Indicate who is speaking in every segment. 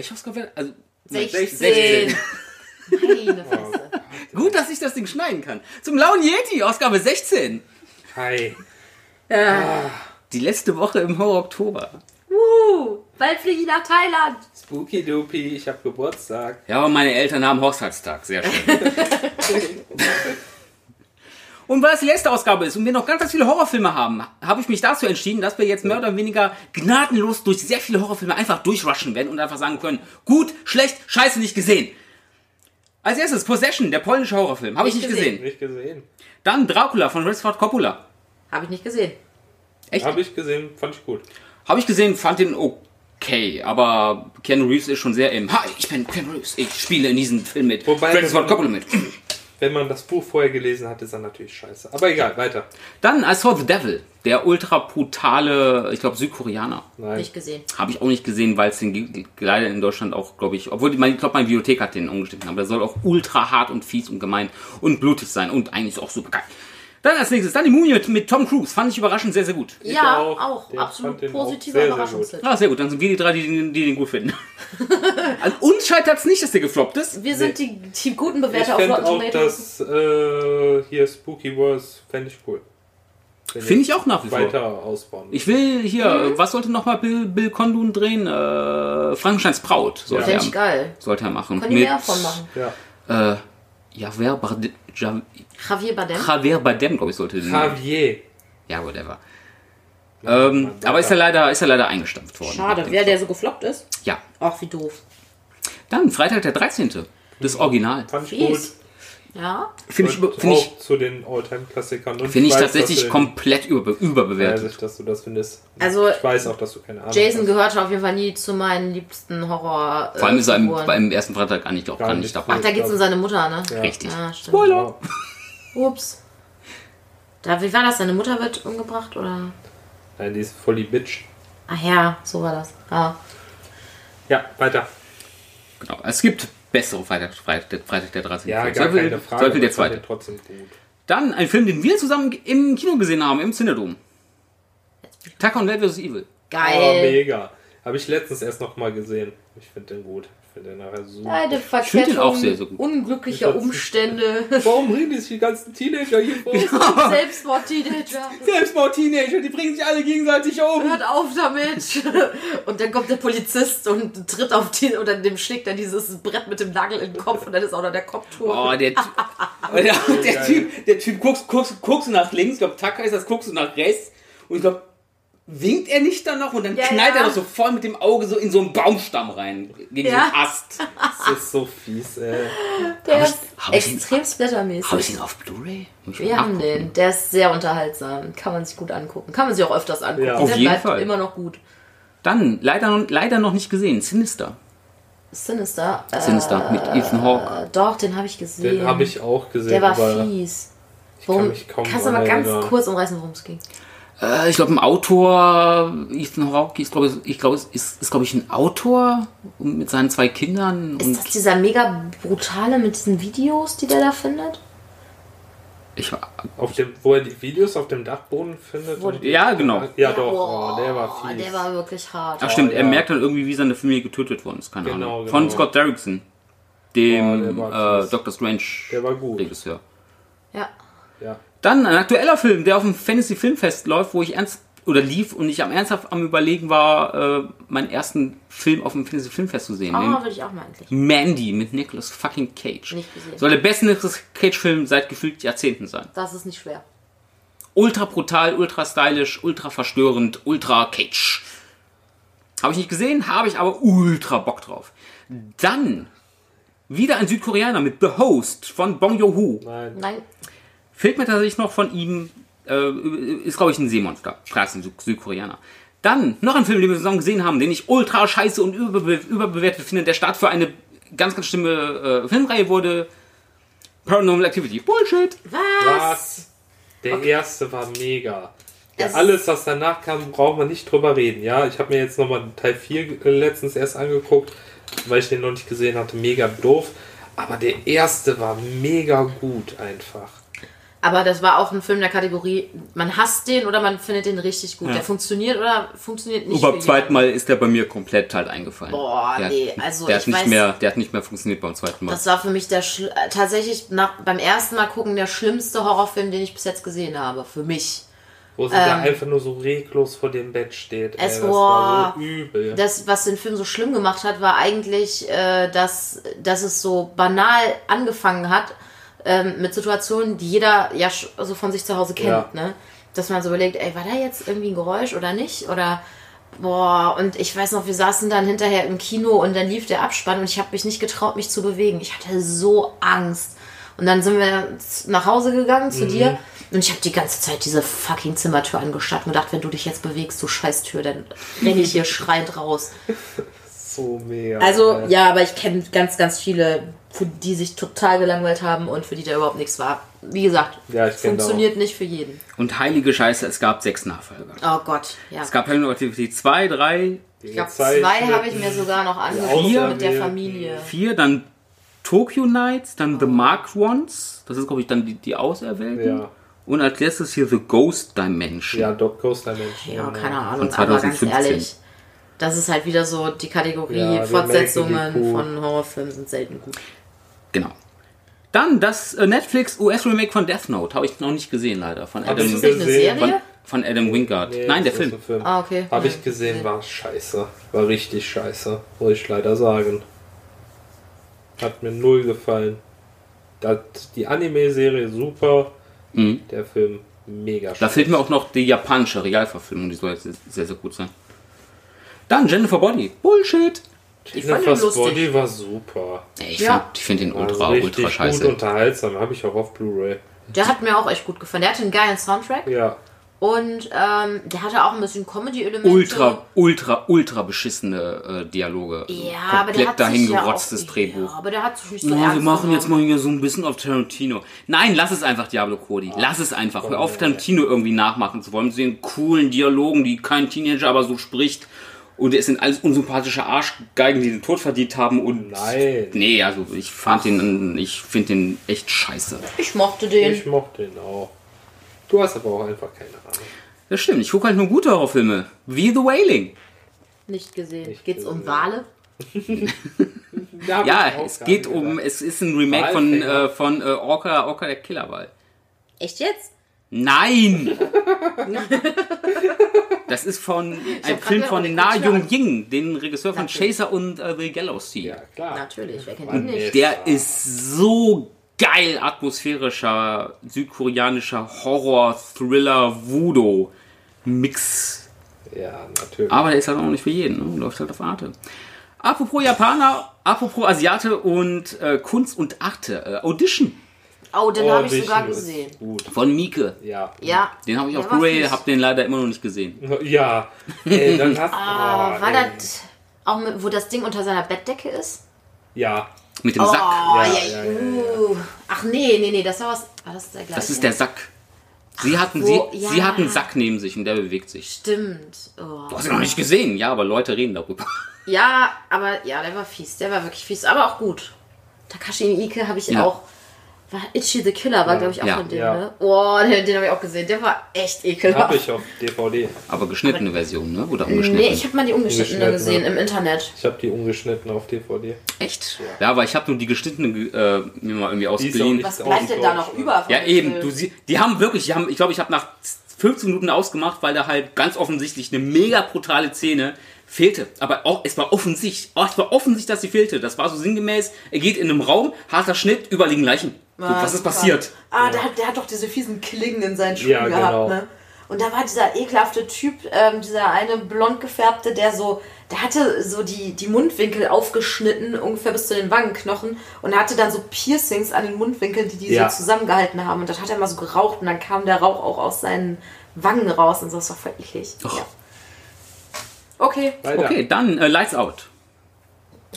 Speaker 1: Welche Ausgabe? Also,
Speaker 2: 16. Meine Fresse.
Speaker 1: Gut, dass ich das Ding schneiden kann. Zum Lauen Yeti, Ausgabe 16.
Speaker 3: Hi.
Speaker 1: Die letzte Woche im Horror Oktober.
Speaker 2: Uh, bald fliege ich nach Thailand.
Speaker 3: Spooky Doopy, ich hab Geburtstag.
Speaker 1: Ja, aber meine Eltern haben Hochzeitstag. Sehr schön. Und weil es die letzte Ausgabe ist und wir noch ganz, ganz viele Horrorfilme haben, habe ich mich dazu entschieden, dass wir jetzt mehr oder weniger gnadenlos durch sehr viele Horrorfilme einfach durchrushen werden und einfach sagen können, gut, schlecht, scheiße, nicht gesehen. Als erstes Possession, der polnische Horrorfilm. Habe ich
Speaker 2: Nicht
Speaker 1: gesehen.
Speaker 3: Nicht gesehen.
Speaker 1: Dann Dracula von Redford Coppola.
Speaker 2: Habe ich nicht gesehen.
Speaker 1: Echt?
Speaker 3: Habe ich gesehen, fand ich gut.
Speaker 1: Habe ich gesehen, fand den okay, aber Keanu Reeves ist schon sehr im Hi, ich bin Keanu Reeves, ich spiele in diesem Film mit.
Speaker 3: Wobei-
Speaker 1: Francis Ford Coppola mit.
Speaker 3: Wenn man das Buch vorher gelesen hat, ist er natürlich scheiße. Aber egal, weiter.
Speaker 1: Dann I Saw the Devil, der ultra brutale, ich glaube Südkoreaner.
Speaker 3: Nein.
Speaker 2: Nicht gesehen.
Speaker 1: Habe ich auch nicht gesehen, weil es den leider in Deutschland auch, glaube ich, obwohl mein, ich glaube, meine Bibliothek hat den umgestimmt, aber der soll auch ultra hart und fies und gemein und blutig sein und eigentlich auch super geil. Dann als nächstes, dann die Mumie mit, mit Tom Cruise, fand ich überraschend sehr, sehr gut.
Speaker 3: Ich
Speaker 2: ja,
Speaker 3: auch.
Speaker 2: auch. Absolut positiver Überraschungshit.
Speaker 1: Ah, sehr gut, dann sind wir die drei, die, den- die den gut finden. An uns scheitert es nicht, dass der gefloppt ist.
Speaker 2: Wir sind die, die guten
Speaker 3: Ich
Speaker 2: Bewerter auf
Speaker 3: fände
Speaker 2: Rotten
Speaker 3: auch
Speaker 2: Tomatoes.
Speaker 3: das äh, hier Spooky Wars, fände ich cool. Wenn
Speaker 1: Finde ich auch nach wie vor.
Speaker 3: Weiter ausbauen.
Speaker 1: Ich will hier, was sollte nochmal Bill, Bill Condon drehen? Äh, Frankensteins Braut sollte,
Speaker 2: Fände ich
Speaker 1: er,
Speaker 2: geil.
Speaker 1: sollte er machen.
Speaker 2: Können die mehr davon machen.
Speaker 3: ja.
Speaker 1: Äh, Javier Bardem, Ja-
Speaker 2: Javier Bardem.
Speaker 1: Javier Bardem, glaube ich, sollte den.
Speaker 3: Javier.
Speaker 1: Ja, whatever. Ähm, aber ist er leider, ist er leider eingestampft worden.
Speaker 2: Schade, wer der so gefloppt ist.
Speaker 1: Ja.
Speaker 2: Ach, wie doof.
Speaker 1: Dann Freitag der 13. Das Original.
Speaker 3: Fand ich gut.
Speaker 2: Ja,
Speaker 1: Finde ich, finde ich,
Speaker 3: auch zu den Alltime-Klassikern.
Speaker 1: Finde ich
Speaker 3: weiß,
Speaker 1: tatsächlich komplett über,
Speaker 3: Weiß
Speaker 1: überbewertet.
Speaker 3: ich, dass du das findest.
Speaker 2: Also,
Speaker 3: ich weiß auch, dass du keine Ahnung
Speaker 2: Jason
Speaker 3: hast.
Speaker 2: gehörte auf jeden Fall nie zu meinen liebsten Horror.
Speaker 1: Vor allem ist er im, beim ersten Freitag eigentlich auch
Speaker 3: Gar
Speaker 1: gar
Speaker 3: nicht
Speaker 1: dabei.
Speaker 2: Ach, da geht's um seine Mutter, ne?
Speaker 3: Ja.
Speaker 1: Richtig.
Speaker 2: Ja, stimmt.
Speaker 1: Spoiler!
Speaker 2: Ups. Da, wie war das? Seine Mutter wird umgebracht, oder?
Speaker 3: Nein, die ist voll die Bitch.
Speaker 2: Ach ja, so war das. Ja.
Speaker 3: Ja, weiter.
Speaker 1: Genau. Es gibt bessere Freitag, Freitag, Freitag der 13.
Speaker 3: Ja,
Speaker 1: Film.
Speaker 3: gar
Speaker 1: Sollte-
Speaker 3: keine Frage.
Speaker 1: Sollte der zweite.
Speaker 3: trotzdem gut.
Speaker 1: Dann ein Film, den wir zusammen im Kino gesehen haben, im Cinedom. Tucker und Led vs. Evil.
Speaker 3: Oh,
Speaker 2: Geil.
Speaker 3: mega. Habe ich letztens erst noch mal gesehen. Ich finde den gut. Finde den nachher.
Speaker 2: Beide
Speaker 1: find den auch sehr, sehr
Speaker 2: Verkettung
Speaker 1: gut.
Speaker 2: unglücklicher Umstände.
Speaker 3: Warum reden sich die ganzen Teenager hier vor?
Speaker 2: Selbstmord-Teenager.
Speaker 1: Selbstmord-Teenager, die bringen sich alle gegenseitig um.
Speaker 2: Hört auf damit! Und dann kommt der Polizist und tritt auf die, oder dem schlägt er dieses Brett mit dem Nagel in den Kopf und dann ist auch noch der Kopfturm.
Speaker 1: Oh, der, Ty- der, der Typ, der Typ guckst, guckst, guckst du nach links, ich glaube, Tucker ist das, guckst du nach rechts und ich glaube, winkt er nicht dann noch und dann
Speaker 2: Ja,
Speaker 1: knallt
Speaker 2: ja.
Speaker 1: er doch so voll mit dem Auge so in so einen Baumstamm rein, gegen
Speaker 2: Ja.
Speaker 1: so einen Ast.
Speaker 3: Das ist so fies, ey.
Speaker 2: der
Speaker 1: hab ich-
Speaker 2: ist
Speaker 1: hab ich ihn-
Speaker 2: extrem
Speaker 1: Habe ich
Speaker 2: splattermäßig.
Speaker 1: den auf Blu-ray? Ich
Speaker 2: Wir haben den. Der ist sehr unterhaltsam. Kann man sich gut angucken. Kann man sich auch öfters angucken.
Speaker 3: Ja.
Speaker 2: der
Speaker 1: Auf jeden
Speaker 2: bleibt
Speaker 1: Fall.
Speaker 2: immer noch gut.
Speaker 1: Dann, leider, noch- leider noch nicht gesehen, Sinister.
Speaker 2: Sinister.
Speaker 1: Sinister mit Ethan Hawke.
Speaker 2: Äh, doch, den habe ich gesehen.
Speaker 3: Den habe ich auch gesehen.
Speaker 2: Der war fies.
Speaker 3: kann
Speaker 2: Worum,
Speaker 3: mich kaum
Speaker 2: kannst du mal ganz
Speaker 3: erinnern.
Speaker 2: kurz umreißen, worum es ging?
Speaker 1: Äh, ich glaube, ein Autor, Ethan Hawke, ist, glaube ich, ich glaube, es ist, ist glaube ich, ein Autor mit seinen zwei Kindern.
Speaker 2: Ist das dieser mega brutale mit diesen Videos, die der da findet?
Speaker 1: ich,
Speaker 3: Auf dem, wo er die Videos auf dem Dachboden findet.
Speaker 2: Wo-
Speaker 3: und die-
Speaker 1: Ja, genau.
Speaker 3: Ja, doch.
Speaker 2: Boah,
Speaker 3: Oh, der war fies.
Speaker 2: Der war wirklich hart.
Speaker 1: ach stimmt,
Speaker 3: ja.
Speaker 1: er merkt dann irgendwie, wie seine Familie getötet worden ist, keine
Speaker 3: Genau,
Speaker 1: Ahnung.
Speaker 3: genau.
Speaker 1: Von Scott Derrickson,
Speaker 3: Oh, der
Speaker 1: dem
Speaker 3: war
Speaker 1: äh. Doctor Strange
Speaker 3: Der war gut.
Speaker 1: Regisseur.
Speaker 2: Ja.
Speaker 3: Ja.
Speaker 1: Dann ein aktueller Film, der auf dem Fantasy Filmfest läuft, wo ich ernst oder lief und ich am ernsthaft am überlegen war, äh, meinen ersten Film auf dem Fantasy Filmfest zu sehen.
Speaker 2: Oh,
Speaker 1: Den
Speaker 2: will ich auch mal endlich.
Speaker 1: Mandy mit Nicolas fucking Cage.
Speaker 2: Nicht gesehen.
Speaker 1: Soll der beste Nicolas Cage Film seit gefühlt Jahrzehnten sein.
Speaker 2: Das ist nicht schwer.
Speaker 1: Ultra brutal, ultra stylisch, ultra verstörend, ultra Cage. Habe ich nicht gesehen, habe ich aber ultra Bock drauf. Dann wieder ein Südkoreaner mit The Host von Bong Joon-ho.
Speaker 3: Nein.
Speaker 2: Nein.
Speaker 1: Fehlt mir tatsächlich noch von ihm, äh, ist glaube ich ein Seemonster. Klar, ist ein Süd Südkoreaner. Dann noch ein Film, den wir zusammen gesehen haben, den ich ultra scheiße und überbe überbewertet finde. Der Start für eine ganz, ganz schlimme äh, Filmreihe wurde Paranormal Activity. Bullshit!
Speaker 2: Was?
Speaker 3: Was? Der erste war mega. Ja,
Speaker 2: Es-
Speaker 3: alles, was danach kam, braucht man nicht drüber reden. Ja, ich habe mir jetzt nochmal Teil 4 letztens erst angeguckt, weil ich den noch nicht gesehen hatte. Mega doof. Aber der erste war mega gut einfach.
Speaker 2: Aber das war auch ein Film der Kategorie, man hasst den oder man findet den richtig gut.
Speaker 1: Ja.
Speaker 2: Der funktioniert oder funktioniert nicht.
Speaker 1: Und beim zweiten. Mal ist der bei mir komplett halt eingefallen.
Speaker 2: Boah,
Speaker 1: der,
Speaker 2: nee, also
Speaker 1: der hat
Speaker 2: ich
Speaker 1: nicht
Speaker 2: weiß-
Speaker 1: mehr, der hat nicht mehr funktioniert beim zweiten Mal.
Speaker 2: Das war für mich der tatsächlich nach, beim ersten Mal gucken der schlimmste Horrorfilm, den ich bis jetzt gesehen habe. Für mich.
Speaker 3: Wo sie da einfach nur so reglos vor dem Bett steht. Ey,
Speaker 2: Ähm, Es-
Speaker 3: das war so übel.
Speaker 2: Das, was den Film so schlimm gemacht hat, war eigentlich, äh, dass, dass es so banal angefangen hat ähm, mit Situationen, die jeder ja so von sich zu Hause kennt.
Speaker 3: Ja.
Speaker 2: Ne? Dass man so überlegt, ey, war da jetzt irgendwie ein Geräusch oder nicht? Oder boah, und ich weiß noch, wir saßen dann hinterher im Kino und dann lief der Abspann und ich habe mich nicht getraut, mich zu bewegen. Ich hatte so Angst. Und dann sind wir nach Hause gegangen
Speaker 3: Mhm.
Speaker 2: zu dir und ich habe die ganze Zeit diese fucking Zimmertür angestarrt und gedacht, wenn du dich jetzt bewegst, du Scheißtür, dann renne ich hier schreiend raus.
Speaker 3: so mega.
Speaker 2: Also ja, aber ich kenne ganz, ganz viele, für die sich total gelangweilt haben und für die da überhaupt nichts war. Wie gesagt,
Speaker 3: Ja,
Speaker 2: funktioniert nicht für jeden.
Speaker 1: Und heilige Scheiße, es gab sechs Nachfolger.
Speaker 2: Oh Gott, ja.
Speaker 1: Es gab Paranormal Activity 2, 3,
Speaker 2: Ich glaube, zwei habe ich mir sogar noch angeguckt
Speaker 1: Vier?
Speaker 2: mit der Familie.
Speaker 1: 4, dann Tokyo Nights, dann The Marked Ones, das ist glaube ich dann die, die Auserwählten.
Speaker 3: Ja.
Speaker 1: Und als letztes hier The Ghost Dimension.
Speaker 3: Ja, Doc Ghost Dimension.
Speaker 2: Ja, keine Ahnung,
Speaker 1: Von
Speaker 2: aber ganz
Speaker 1: 2015.
Speaker 2: ehrlich. Das ist halt wieder so die Kategorie
Speaker 3: Ja, die
Speaker 2: Fortsetzungen
Speaker 3: Depot.
Speaker 2: von Horrorfilmen sind selten gut.
Speaker 1: Genau. Dann das äh, Netflix US-Remake von Death Note. Habe ich noch nicht gesehen, leider. Von
Speaker 3: Hab
Speaker 1: Adam,
Speaker 3: ich
Speaker 2: Ist das nicht eine
Speaker 3: gesehen.
Speaker 1: von,
Speaker 2: Serie?
Speaker 1: von Adam Wingard.
Speaker 3: Nee,
Speaker 1: Nein, der
Speaker 3: das
Speaker 1: Film.
Speaker 3: Film.
Speaker 2: Ah, okay.
Speaker 3: Habe ich gesehen, war scheiße. War richtig scheiße, muss ich leider sagen. Hat mir null gefallen. Das, die Anime-Serie super,
Speaker 1: Mhm.
Speaker 3: der Film mega
Speaker 1: Da fehlt mir auch noch die japanische Realverfilmung, die soll jetzt sehr, sehr gut sein. Dann Jennifer Body. Bullshit.
Speaker 2: Ich fand den
Speaker 3: Jennifer's
Speaker 2: lustig.
Speaker 3: Body war super.
Speaker 1: Ich
Speaker 2: Ja.
Speaker 1: find- finde den
Speaker 3: Also
Speaker 1: ultra,
Speaker 3: richtig
Speaker 1: ultra
Speaker 3: gut
Speaker 1: scheiße.
Speaker 3: unterhaltsam. Habe ich auch auf Blu-ray.
Speaker 2: Der hat mir auch echt gut gefallen. Der hatte einen geilen Soundtrack
Speaker 3: Ja.
Speaker 2: und ähm, der hatte auch ein bisschen Comedy-Elemente.
Speaker 1: Ultra, ultra, ultra beschissene äh, Dialoge.
Speaker 2: Ja, aber
Speaker 1: Komplett
Speaker 2: der hat
Speaker 1: dahin
Speaker 2: sich ja
Speaker 1: gerotztes
Speaker 2: auch,
Speaker 1: Drehbuch.
Speaker 2: Ja, aber der hat sich nicht so
Speaker 1: Ja, wir
Speaker 2: ernst
Speaker 1: machen jetzt
Speaker 2: genommen.
Speaker 1: mal hier so ein bisschen auf Tarantino. Nein, lass es einfach, Diablo Cody. Lass es einfach. Hör auf, Tarantino irgendwie nachmachen zu wollen. Mit den coolen Dialogen, die kein Teenager aber so spricht. Und es sind alles unsympathische Arschgeigen, die den Tod verdient haben. Und
Speaker 3: Nein.
Speaker 1: Nee, also ich fand den, ich finde den echt scheiße.
Speaker 2: Ich mochte den.
Speaker 3: Ich mochte ihn auch. Du hast aber auch einfach keine Ahnung.
Speaker 1: Das stimmt, ich gucke halt nur gute Horrorfilme. Wie The Wailing.
Speaker 2: Nicht gesehen.
Speaker 3: Nicht
Speaker 2: Geht's um
Speaker 3: gesehen.
Speaker 2: Wale?
Speaker 1: Ja, es geht um, es ist ein Remake von,
Speaker 3: Walfänger.
Speaker 1: äh, von äh, Orca, Orca der Killerwal.
Speaker 2: Echt jetzt?
Speaker 1: Nein! Das ist von ein
Speaker 2: hab
Speaker 1: Film von Na Jung Ying, den Regisseur von
Speaker 2: Natürlich.
Speaker 1: Chaser und äh, The Gallows Sea.
Speaker 3: Ja, klar.
Speaker 2: Natürlich, wer kennt ihn nicht?
Speaker 1: Der ist so geil atmosphärischer südkoreanischer Horror, Thriller, Voodoo Mix.
Speaker 3: Ja, natürlich.
Speaker 1: Aber der ist halt auch nicht für jeden, ne? läuft halt auf Arte. Apropos Japaner, apropos Asiate und äh, Kunst und Arte. Äh, Audition
Speaker 2: Oh, den
Speaker 3: Oh,
Speaker 2: habe ich sogar gesehen.
Speaker 3: Gut.
Speaker 1: von Mieke.
Speaker 3: Ja.
Speaker 2: Ja.
Speaker 1: Den habe ich auf Blu-ray,
Speaker 2: fies.
Speaker 1: hab den leider immer noch nicht gesehen.
Speaker 3: Ja. Ey, dann hast
Speaker 2: Ah,
Speaker 3: oh,
Speaker 2: war
Speaker 3: ey.
Speaker 2: das auch mit, wo das Ding unter seiner Bettdecke ist?
Speaker 3: Ja.
Speaker 1: Mit dem
Speaker 2: Oh,
Speaker 1: Sack.
Speaker 2: ja,
Speaker 3: Ja,
Speaker 2: ja,
Speaker 3: ja, ja,
Speaker 2: uh. Ach nee, nee, nee, das war was. War das der gleiche?
Speaker 1: Das ist der Sack. Sie hatten,
Speaker 2: wo-
Speaker 1: sie,
Speaker 2: ja.
Speaker 1: sie hatten einen Sack neben sich und der bewegt sich.
Speaker 2: Stimmt. Oh.
Speaker 1: Du hast ihn noch nicht gesehen, ja, aber Leute reden darüber.
Speaker 2: Ja, aber ja, der war fies. Der war wirklich fies, aber auch gut. Takashi Miike habe ich
Speaker 1: Ja.
Speaker 2: auch. War Itchy the Killer, war glaube ich auch
Speaker 1: Ja.
Speaker 2: von dem,
Speaker 3: Ja.
Speaker 2: ne? Oh, den, den habe ich auch gesehen. Der war echt ekelhaft.
Speaker 3: Habe ich auf DVD.
Speaker 1: Aber geschnittene Version, ne? Oder ungeschnitten?
Speaker 2: Nee, ich habe mal die ungeschnittene
Speaker 3: Ungeschnittene.
Speaker 2: gesehen im Internet.
Speaker 3: Ich habe die ungeschnitten auf DVD.
Speaker 1: Echt? Ja, aber ich habe nur die geschnittene äh, mir mal irgendwie ausgeliehen.
Speaker 2: Was bleibt denn da noch
Speaker 3: ne?
Speaker 2: über?
Speaker 1: Ja, eben.
Speaker 2: Film?
Speaker 1: Du, sie, die haben wirklich, die haben, ich glaube, ich habe nach 15 Minuten ausgemacht, weil da halt ganz offensichtlich eine mega brutale Szene fehlte. Aber auch, es war offensichtlich, auch, es war offensichtlich, dass sie fehlte. Das war so sinngemäß, er geht in einem Raum, harter Schnitt, überliegen Leichen. So,
Speaker 2: Ah,
Speaker 1: was ist
Speaker 2: super.
Speaker 1: passiert?
Speaker 2: Ah, der, hat, der hat doch diese fiesen Klingen in seinen Schuhen
Speaker 3: Ja,
Speaker 2: gehabt,
Speaker 3: genau.
Speaker 2: ne? Und da war dieser ekelhafte Typ, ähm, dieser eine blond gefärbte, der so, der hatte so die, die Mundwinkel aufgeschnitten, ungefähr bis zu den Wangenknochen und hatte dann so Piercings an den Mundwinkeln, die die
Speaker 3: Ja.
Speaker 2: so zusammengehalten haben. Und das hat er mal so geraucht und dann kam der Rauch auch aus seinen Wangen raus und so, das war voll eklig.
Speaker 1: Och.
Speaker 2: Ja. Okay.
Speaker 3: Weiter.
Speaker 1: Okay, dann äh, Lights Out.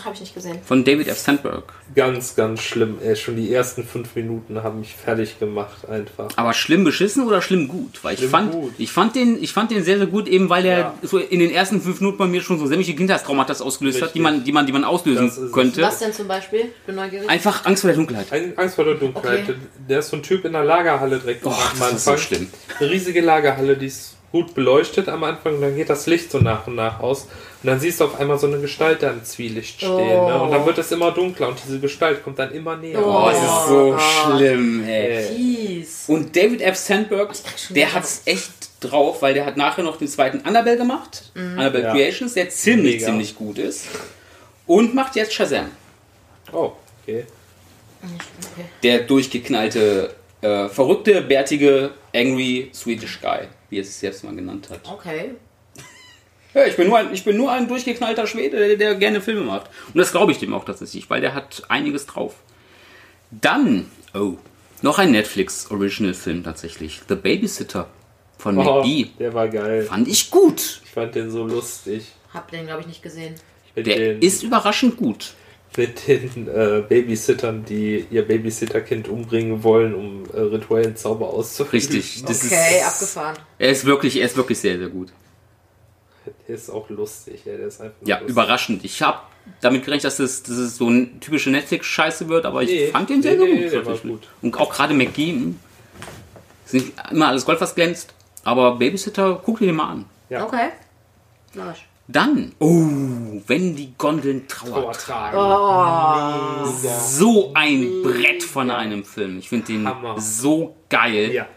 Speaker 2: Habe ich nicht gesehen.
Speaker 1: Von David F. Sandberg.
Speaker 3: Ganz, ganz schlimm. Ey, schon die ersten fünf Minuten haben mich fertig gemacht einfach.
Speaker 1: Aber schlimm beschissen oder schlimm gut? Weil ich
Speaker 3: Schlimm
Speaker 1: fand,
Speaker 3: gut.
Speaker 1: ich fand den, ich fand den sehr, sehr gut, eben weil er
Speaker 3: Ja.
Speaker 1: so in den ersten fünf Minuten bei mir schon so sämtliche Kindheitstraumata ausgelöst hat, die
Speaker 3: Richtig.
Speaker 1: man, die man, die man auslösen könnte.
Speaker 2: Was denn zum Beispiel? Ich bin neugierig.
Speaker 1: Einfach Angst vor der Dunkelheit.
Speaker 3: Ein- Angst vor der Dunkelheit.
Speaker 2: Okay.
Speaker 3: Der ist so ein Typ in der Lagerhalle direkt
Speaker 1: Oh, das ist so schlimm.
Speaker 3: Eine riesige Lagerhalle, die ist gut beleuchtet am Anfang und dann geht das Licht so nach und nach aus. Und dann siehst du auf einmal so eine Gestalt da im Zwielicht stehen.
Speaker 2: Oh.
Speaker 3: Ne? Und dann wird es immer dunkler und diese Gestalt kommt dann immer näher.
Speaker 1: Oh, es ist so
Speaker 2: Oh.
Speaker 1: schlimm, ey.
Speaker 2: Fies.
Speaker 1: Und David F. Sandberg, der hat's echt drauf, weil der hat nachher noch den zweiten Annabelle gemacht. Annabelle
Speaker 3: Ja.
Speaker 1: Creations, der ziemlich,
Speaker 3: Mega.
Speaker 1: ziemlich gut ist. Und macht jetzt Shazam.
Speaker 3: Oh, okay.
Speaker 2: Okay.
Speaker 1: Der durchgeknallte, äh, verrückte, bärtige, angry Swedish Guy, wie er es selbst mal genannt hat.
Speaker 2: Okay.
Speaker 1: Ja, ich bin nur ein, ich bin nur ein durchgeknallter Schwede, der, der gerne Filme macht. Und das glaube ich dem auch tatsächlich, weil der hat einiges drauf. Dann, oh, noch ein Netflix-Original-Film tatsächlich. The Babysitter von
Speaker 3: Oh,
Speaker 1: McGee.
Speaker 3: der war geil.
Speaker 1: Fand ich gut.
Speaker 3: Ich fand den so lustig.
Speaker 2: Hab den, glaube ich, nicht gesehen.
Speaker 1: Der
Speaker 3: den,
Speaker 1: ist überraschend gut.
Speaker 3: Mit den äh, Babysittern, die ihr Babysitterkind umbringen wollen, um äh, rituellen Zauber auszuführen.
Speaker 1: Richtig. Das
Speaker 2: Okay,
Speaker 1: ist,
Speaker 2: abgefahren.
Speaker 1: Er ist wirklich, er ist wirklich sehr, sehr gut.
Speaker 3: Der ist auch lustig, ja, der ist einfach
Speaker 1: Ja,
Speaker 3: lustig.
Speaker 1: überraschend. Ich habe damit gerechnet, dass es, dass es so eine typische Netflix-Scheiße wird, aber ich
Speaker 3: Nee,
Speaker 1: fand den sehr,
Speaker 3: nee,
Speaker 1: sehr
Speaker 3: nee,
Speaker 1: gut.
Speaker 3: der war
Speaker 1: tatsächlich.
Speaker 3: gut.
Speaker 1: Und auch gerade McGee. hm, Ist nicht immer alles Gold, was glänzt, aber Babysitter, guck dir den mal an.
Speaker 3: Ja.
Speaker 2: Okay. Ich.
Speaker 1: Dann, oh, wenn die Gondeln Trauer
Speaker 3: Vortragen.
Speaker 2: Oh.
Speaker 3: Mega.
Speaker 1: So ein Brett von einem Film. Ich finde den
Speaker 3: Hammer.
Speaker 1: so geil.
Speaker 3: Ja.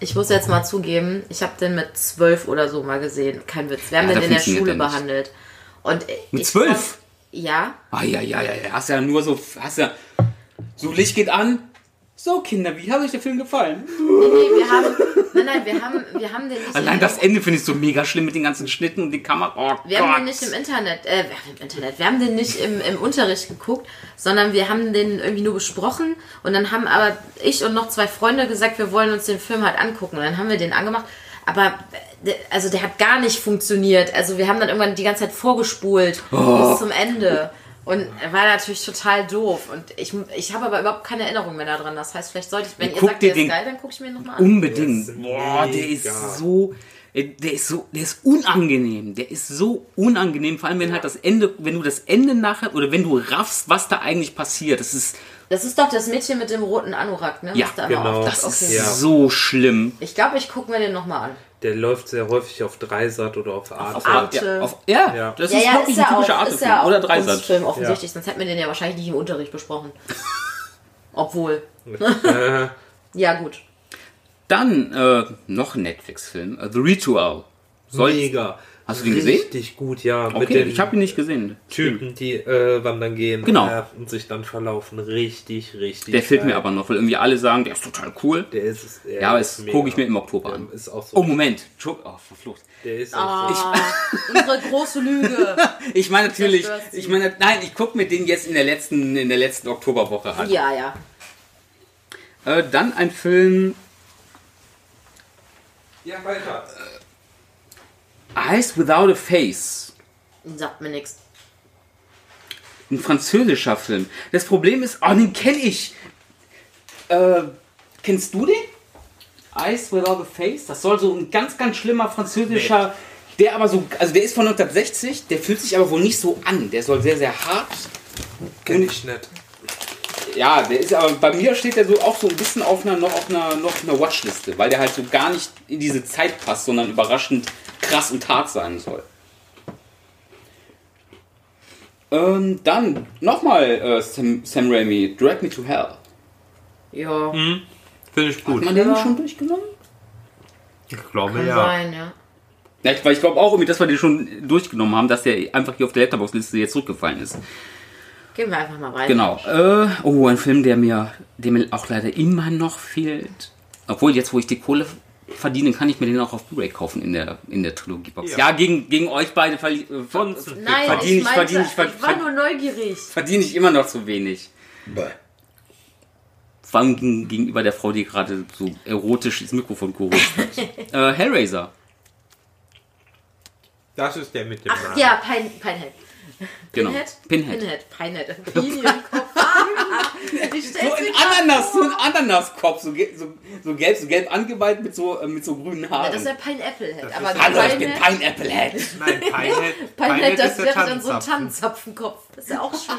Speaker 2: Ich muss jetzt mal zugeben, ich habe den mit zwölf oder so mal gesehen. Kein Witz. Wir haben
Speaker 1: Ja,
Speaker 2: den in der Schule behandelt. Und
Speaker 1: Mit zwölf?
Speaker 2: Ja.
Speaker 1: Ah, ja, ja, ja, ja. Hast ja nur so, hast ja, so Licht geht an. So, Kinder, wie hat euch der Film gefallen?
Speaker 2: Nee, nee, wir haben. Nein, nein, wir haben, wir haben den nicht.
Speaker 1: Allein das Ende finde ich so mega schlimm mit den ganzen Schnitten und die Kamera. Oh
Speaker 2: Wir
Speaker 1: Gott.
Speaker 2: haben den nicht im Internet, äh, wir haben im Internet, wir haben den nicht im, im Unterricht geguckt, sondern wir haben den irgendwie nur besprochen und dann haben aber ich und noch zwei Freunde gesagt, wir wollen uns den Film halt angucken und dann haben wir den angemacht, aber äh, der- also der hat gar nicht funktioniert, also wir haben dann irgendwann die ganze Zeit vorgespult
Speaker 1: Oh.
Speaker 2: bis zum Ende und er war natürlich total doof und ich, ich habe aber überhaupt keine Erinnerung mehr daran, das heißt, vielleicht sollte ich, wenn ihr
Speaker 1: Guck
Speaker 2: sagt, der ist geil, dann gucke ich mir ihn nochmal an.
Speaker 1: Unbedingt.
Speaker 3: Der ist
Speaker 1: Boah, der ist so. äh, Der ist so, der ist unangenehm. Der ist so unangenehm, vor allem wenn halt das Ende, wenn du das Ende nachher oder wenn du raffst, was da eigentlich passiert. Das ist,
Speaker 2: Das ist doch das Mädchen mit dem roten Anorak, ne?
Speaker 1: Ja,
Speaker 2: da
Speaker 3: genau.
Speaker 1: das ist
Speaker 2: Okay.
Speaker 3: Ja.
Speaker 1: so schlimm.
Speaker 2: Ich glaube, ich gucke mir den nochmal an.
Speaker 3: Der läuft sehr häufig auf Dreisat oder auf Arte.
Speaker 2: Arte.
Speaker 1: Ja, auf, ja,
Speaker 3: Ja.
Speaker 1: das
Speaker 2: ja,
Speaker 1: ist
Speaker 2: ja,
Speaker 1: wirklich
Speaker 2: ist
Speaker 1: ein typischer
Speaker 2: auch,
Speaker 1: Artefilm.
Speaker 2: ist ja auch
Speaker 1: oder Dreisat.
Speaker 2: Kunstfilm offensichtlich, sonst hätten wir den ja wahrscheinlich nicht im Unterricht besprochen. Obwohl.
Speaker 3: Äh,
Speaker 2: Ja, gut.
Speaker 1: Dann äh, noch ein Netflix-Film, äh, The Ritual. Soll,
Speaker 3: mega.
Speaker 1: Hast du den gesehen?
Speaker 3: Richtig gut, ja. mit
Speaker 1: okay,
Speaker 3: den
Speaker 1: ich habe ihn nicht gesehen.
Speaker 3: Typen, die äh, wandern gehen
Speaker 1: Genau.
Speaker 3: äh, und sich dann verlaufen. Richtig, richtig.
Speaker 1: Der fehlt mir aber noch, weil irgendwie alle sagen, der ist total cool.
Speaker 3: Der ist, der
Speaker 1: Ja, aber
Speaker 3: ist
Speaker 1: das
Speaker 3: mega.
Speaker 1: gucke ich mir im Oktober an.
Speaker 3: Ist auch so.
Speaker 1: Oh, Moment. Oh, verflucht.
Speaker 3: Der ist auch so.
Speaker 2: Ah, unsere große Lüge.
Speaker 1: Ich meine natürlich, ich meine, nein, ich gucke mir den jetzt in der letzten, in der letzten Oktoberwoche an.
Speaker 2: Ja, ja.
Speaker 1: Äh, dann ein Film
Speaker 3: Ja, weiter.
Speaker 1: Eyes Without a Face.
Speaker 2: Sagt mir nichts.
Speaker 1: Ein französischer Film. Das Problem ist, oh, den kenne ich. Äh, kennst du den? Eyes Without a Face? Das soll so ein ganz, ganz schlimmer französischer, der aber so, also der ist von 1960, der fühlt sich aber wohl nicht so an. Der soll sehr, sehr hart.
Speaker 3: Kenn ich nicht.
Speaker 1: Ja, der ist aber bei mir steht der so auch so ein bisschen auf einer noch auf einer noch auf einer Watchliste, weil der halt so gar nicht in diese Zeit passt, sondern überraschend krass und hart sein soll. Ähm, dann nochmal äh, Sam, Sam Raimi, Drag Me to Hell.
Speaker 2: Ja,
Speaker 3: Finde ich
Speaker 1: Hat
Speaker 3: gut.
Speaker 1: man den
Speaker 2: Ja.
Speaker 1: schon durchgenommen?
Speaker 3: Ich glaube
Speaker 2: kann sein, ja.
Speaker 1: Ja, ich- weil ich glaube auch irgendwie, dass wir den schon durchgenommen haben, dass der einfach hier auf der Letterbox-Liste jetzt zurückgefallen ist.
Speaker 2: Gehen wir einfach mal weiter.
Speaker 1: Genau. Äh, oh, ein Film, der mir, der mir auch leider immer noch fehlt. Obwohl, jetzt wo ich die Kohle verdiene, kann ich mir den auch auf Blu-ray kaufen in der, in der Trilogiebox. Ja,
Speaker 3: Ja.
Speaker 1: gegen, gegen euch beide verli äh, ver
Speaker 3: Nein,
Speaker 2: Nein,
Speaker 1: verdiene
Speaker 2: ich,
Speaker 1: ich,
Speaker 2: meinte,
Speaker 1: verdiene ich, ver
Speaker 2: ich war nur neugierig.
Speaker 1: verdiene ich immer noch zu wenig. Vor allem gegen, gegenüber der Frau, die gerade so erotisch ins Mikrofon gerufen hat. äh, Hellraiser.
Speaker 3: Das ist der mit dem
Speaker 2: Ach
Speaker 3: Namen.
Speaker 2: ja, Pein, Pinehead.
Speaker 1: Genau.
Speaker 2: Pinhead?
Speaker 1: Pinhead.
Speaker 2: Pinhead. Pinhead. Ich
Speaker 1: So ein Ananas, so ein Ananaskopf, so, ge- so, so gelb, so gelb angemalt mit so, äh, mit so grünen
Speaker 2: Ja,
Speaker 1: Haaren.
Speaker 2: das ist der Pineapple Head.
Speaker 3: Das
Speaker 2: Aber
Speaker 3: ist-
Speaker 1: Hallo, ich bin
Speaker 2: Pinehead,
Speaker 1: Pineapple Head.
Speaker 3: Nein, Pinehead,
Speaker 2: Pinehead, das
Speaker 3: ist der
Speaker 2: wäre dann so ein
Speaker 3: Tannenzapfen.
Speaker 2: Tannenzapfenkopf. Das ist ja auch schön.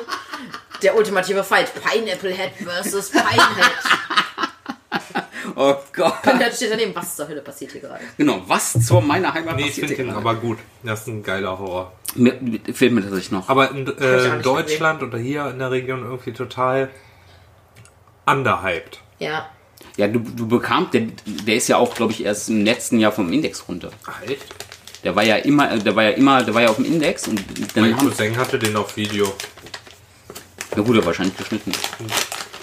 Speaker 2: Der ultimative Fight. Pineapple Head versus Pinehead.
Speaker 1: Oh Gott.
Speaker 2: Pinehead steht daneben. Was zur Hölle passiert hier gerade?
Speaker 1: Genau, was zur meiner Heimat
Speaker 3: Nee, ich
Speaker 1: passiert
Speaker 3: finde
Speaker 1: hier
Speaker 3: den
Speaker 1: gerade?
Speaker 3: aber gut. Das ist ein geiler Horror.
Speaker 1: Mir- mir- Fehlt mir tatsächlich noch.
Speaker 3: Aber in
Speaker 2: ich
Speaker 3: äh,
Speaker 2: nicht
Speaker 3: Deutschland oder hier in der Region irgendwie total underhyped.
Speaker 2: Ja.
Speaker 1: Ja, du, du bekamst, der, der ist ja auch, glaube ich, erst im letzten Jahr vom Index runter.
Speaker 3: Ach, echt?
Speaker 1: Der war ja immer, der war ja immer, der war ja auf dem Index und dann
Speaker 3: Mein
Speaker 1: haben,
Speaker 3: Cousin hatte den auf Video.
Speaker 1: na gut, er wahrscheinlich geschnitten.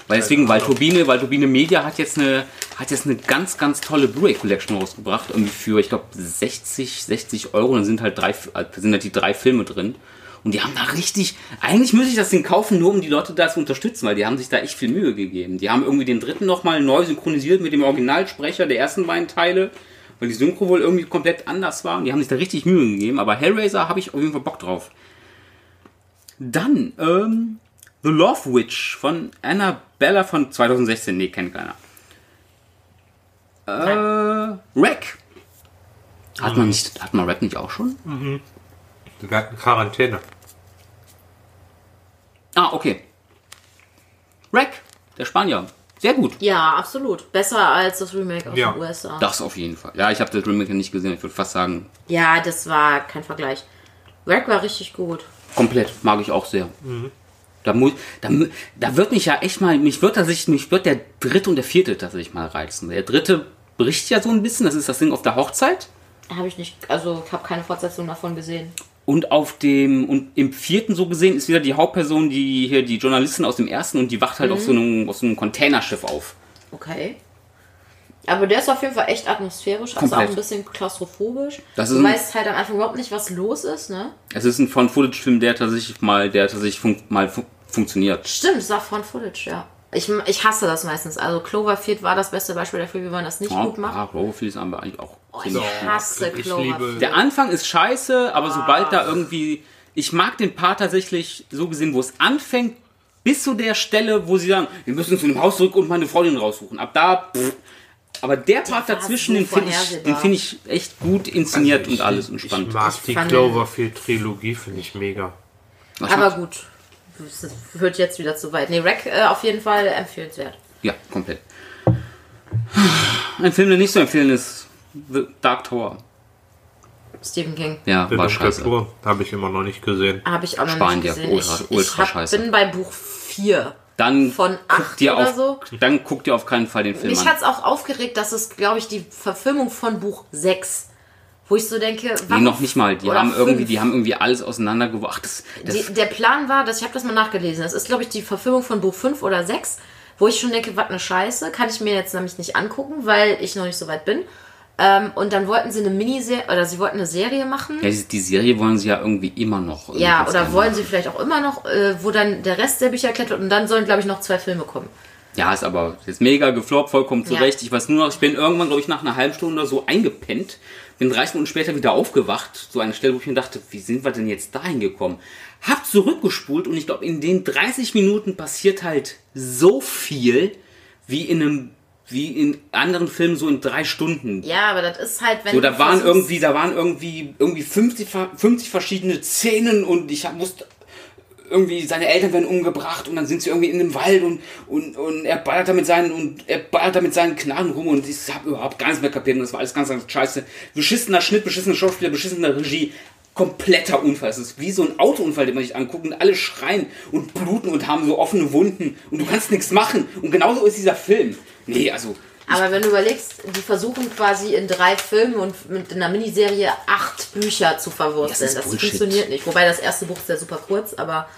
Speaker 1: Weil deswegen, weil Turbine, weil Turbine Media hat jetzt eine, hat jetzt eine ganz, ganz tolle Blu-ray Collection rausgebracht, irgendwie für, ich glaube, 60, 60 Euro. Dann sind halt drei, äh, sind halt die drei Filme drin. Und die haben da richtig, eigentlich müsste ich das Ding kaufen, nur um die Leute da zu unterstützen, weil die haben sich da echt viel Mühe gegeben. Die haben irgendwie den dritten nochmal neu synchronisiert mit dem Originalsprecher der ersten beiden Teile, weil die Synchro wohl irgendwie komplett anders war. Und die haben sich da richtig Mühe gegeben. Aber Hellraiser habe ich auf jeden Fall Bock drauf. Dann, ähm, The Love Witch von Annabella von 2016. Nee, kennt keiner. Äh, Rack. Hat man nicht, hat man Rack nicht auch schon?
Speaker 3: Wir hatten Quarantäne.
Speaker 1: Ah, okay. Rack, der Spanier. Sehr gut.
Speaker 2: Ja, absolut. Besser als das Remake aus
Speaker 3: Ja.
Speaker 2: den USA.
Speaker 1: Das auf jeden Fall. Ja, ich habe das Remake nicht gesehen. Ich würde fast sagen,
Speaker 2: Ja, das war kein Vergleich. Rack war richtig gut.
Speaker 1: komplett. Mag ich auch sehr. Da, muss, da, mu- da wird mich ja echt mal, mich wird, tatsächlich, mich wird der dritte und der vierte tatsächlich mal reizen. Der dritte bricht ja so ein bisschen. Das ist das Ding auf der Hochzeit.
Speaker 2: Habe ich nicht, also ich habe keine Fortsetzung davon gesehen.
Speaker 1: Und auf dem, und im vierten so gesehen ist wieder die Hauptperson, die hier die Journalistin aus dem ersten und die wacht halt auf, so einem, auf so einem Containerschiff auf.
Speaker 2: Okay. Aber der ist auf jeden Fall echt atmosphärisch, also
Speaker 1: Komplett.
Speaker 2: auch ein bisschen klaustrophobisch.
Speaker 1: Das
Speaker 2: du
Speaker 1: ist ein-
Speaker 2: weißt halt am Anfang überhaupt nicht, was los ist, ne?
Speaker 1: Es ist ein Found-Footage-Film, der tatsächlich mal, der tatsächlich fun mal fu funktioniert.
Speaker 2: Stimmt, es war von Footage, ja. Ich, ich hasse das meistens. Also Cloverfield war das beste Beispiel dafür, wie man das nicht
Speaker 1: Ja,
Speaker 2: gut macht.
Speaker 1: ah, Cloverfield ist aber eigentlich auch
Speaker 2: Oh, ich hasse
Speaker 3: ich
Speaker 2: Cloverfield.
Speaker 3: liebe-
Speaker 1: Der Anfang ist scheiße, aber sobald
Speaker 2: Ah.
Speaker 1: da irgendwie. Ich mag den Part tatsächlich so gesehen, wo es anfängt, bis zu der Stelle, wo sie sagen, wir müssen zu dem Haus zurück und meine Freundin raussuchen. Ab da. Pff. Aber der Part dazwischen, den finde ich, den finde ich echt gut inszeniert
Speaker 3: Also ich-
Speaker 1: und alles und spannend.
Speaker 3: Ich mag
Speaker 2: Ich
Speaker 3: die Cloverfield-Trilogie, finde ich mega.
Speaker 1: Was
Speaker 2: Aber gut. Das wird jetzt wieder zu weit. Nee, Rack äh, auf jeden Fall empfehlenswert.
Speaker 1: Ja, komplett. Ein Film, der nicht zu empfehlen ist, The Dark Tower.
Speaker 2: Stephen King.
Speaker 1: Ja,
Speaker 3: Der
Speaker 1: war scheiße.
Speaker 3: Habe ich immer noch nicht gesehen.
Speaker 2: Habe ich auch noch
Speaker 1: Spanien,
Speaker 2: nicht gesehen.
Speaker 1: ultra-
Speaker 2: ich
Speaker 1: ultra
Speaker 2: ich hab,
Speaker 1: scheiße.
Speaker 2: bin bei Buch 4.
Speaker 1: Dann
Speaker 2: Von
Speaker 1: guck
Speaker 2: acht
Speaker 1: dir
Speaker 2: oder
Speaker 1: auf,
Speaker 2: so?
Speaker 1: Dann guck dir auf keinen Fall den Film
Speaker 2: Mich
Speaker 1: an.
Speaker 2: hat es auch aufgeregt, dass es, glaube ich, die Verfilmung von Buch 6. Wo ich so denke,
Speaker 1: Nee,
Speaker 2: warum-
Speaker 1: noch nicht mal. Die haben irgendwie, die haben irgendwie alles auseinandergebracht. Ach, das, das,
Speaker 2: Die, der Plan war, dass ich habe das mal nachgelesen. Das ist, glaube ich, die Verfilmung von Buch 5 oder 6, wo ich schon denke, was eine Scheiße, kann ich mir jetzt nämlich nicht angucken, weil ich noch nicht so weit bin. Ähm, und dann wollten sie eine Miniserie oder sie wollten eine Serie machen.
Speaker 1: ja, die, Serie wollen sie ja irgendwie immer noch.
Speaker 2: Ja, oder wollen sie vielleicht auch immer noch, äh, wo dann der Rest der Bücher erklärt wird und dann sollen, glaube ich, noch zwei Filme kommen.
Speaker 1: Ja, ist aber ist mega gefloppt, vollkommen
Speaker 2: Ja.
Speaker 1: zurecht. Ich weiß nur noch, ich bin irgendwann, glaube ich, nach einer halben Stunde oder so eingepennt. Bin 30 Minuten später wieder aufgewacht. So eine Stelle, wo ich mir dachte, wie sind wir denn jetzt dahin gekommen? Hab zurückgespult und ich glaube, in den 30 Minuten passiert halt so viel, wie in einem, wie in anderen Filmen so in drei Stunden.
Speaker 2: Ja, aber das ist halt, wenn
Speaker 1: So, da waren irgendwie, da waren irgendwie, irgendwie 50, ver- 50 verschiedene Szenen und ich hab, musste irgendwie, seine Eltern werden umgebracht und dann sind sie irgendwie in einem Wald und, und, und er ballert da mit seinen, und er ballert da mit seinen Knarren rum und ich hab überhaupt gar nichts mehr kapiert und das war alles ganz, ganz scheiße. Beschissener Schnitt, beschissener Schauspieler, beschissener Regie. Kompletter Unfall. Es ist wie so ein Autounfall, den man sich anguckt und alle schreien und bluten und haben so offene Wunden und du kannst nichts machen. Und genauso ist dieser Film. Nee, also,
Speaker 2: Aber wenn du überlegst, die versuchen quasi in drei Filmen und mit einer Miniserie acht Bücher zu verwursteln.
Speaker 1: Das
Speaker 2: Das, funktioniert nicht. Wobei das erste Buch ist ja super kurz, aber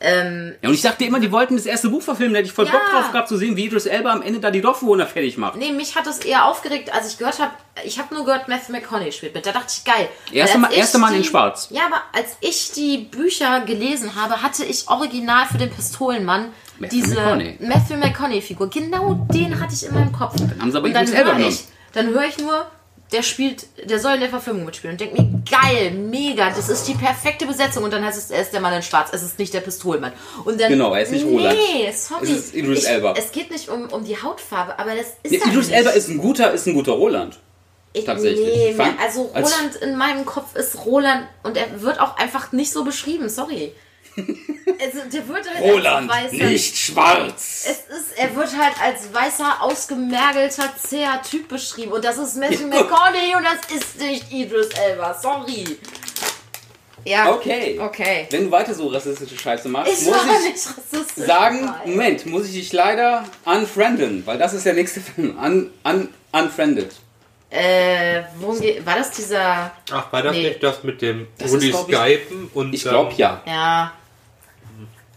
Speaker 2: ähm,
Speaker 1: Ja, und ich dachte immer, die wollten das erste Buch verfilmen. Da hätte ich voll
Speaker 2: Ja.
Speaker 1: Bock drauf gehabt zu sehen, wie Idris Elba am Ende da die Dorfbewohner fertig macht.
Speaker 2: nee, mich hat das eher aufgeregt, als ich gehört habe, ich habe nur gehört, Matthew McConaughey spielt mit. Da dachte ich, geil.
Speaker 1: Erste Mal- erste Mal in Schwarz.
Speaker 2: Ja, aber als ich die Bücher gelesen habe, hatte ich original für den Pistolenmann
Speaker 1: Matthew
Speaker 2: diese
Speaker 1: McConaughey.
Speaker 2: Matthew McConaughey-Figur. Genau den hatte ich in meinem Kopf. Dann
Speaker 1: haben sie aber
Speaker 2: Und dann höre ich, dann höre ich nur der spielt, der soll in der Verfilmung mitspielen. Und denke mir, geil, mega, das ist die perfekte Besetzung. Und dann heißt es, er ist der Mann in Schwarz, es ist nicht der Pistolenmann. Und dann,
Speaker 1: Genau, er ist nicht Roland.
Speaker 2: Nee, sorry.
Speaker 1: Es ist Idris
Speaker 2: ich,
Speaker 1: Elba.
Speaker 2: Es geht nicht um, um die Hautfarbe, aber das ist er
Speaker 1: Idris
Speaker 2: nicht.
Speaker 1: Elba ist ein guter, ist ein guter Roland.
Speaker 2: Ich-
Speaker 1: tatsächlich.
Speaker 2: Nee, also
Speaker 1: als-
Speaker 2: Roland in meinem Kopf ist Roland und er wird auch einfach nicht so beschrieben, sorry. Also, der wird halt
Speaker 1: Roland,
Speaker 2: als weißer,
Speaker 1: nicht schwarz.
Speaker 2: Es ist, er wird halt als weißer, ausgemergelter, zäher Typ beschrieben. Und das ist Matthew McConaughey und das ist nicht Idris Elba. Sorry. Ja.
Speaker 1: Okay.
Speaker 2: Okay.
Speaker 1: Wenn du weiter so rassistische Scheiße machst,
Speaker 2: Ich
Speaker 1: muss ich
Speaker 2: nicht rassistisch.
Speaker 1: sagen,
Speaker 2: dabei.
Speaker 1: Moment, muss ich dich leider unfrienden, weil das ist der nächste Film. Un, un, unfriended.
Speaker 2: Äh, worum geht, war das dieser,
Speaker 3: Ach, war das
Speaker 2: Nee.
Speaker 3: nicht das mit dem
Speaker 1: ich-
Speaker 3: Skypen und
Speaker 1: Ich glaube
Speaker 3: ähm,
Speaker 1: ja.
Speaker 2: ja.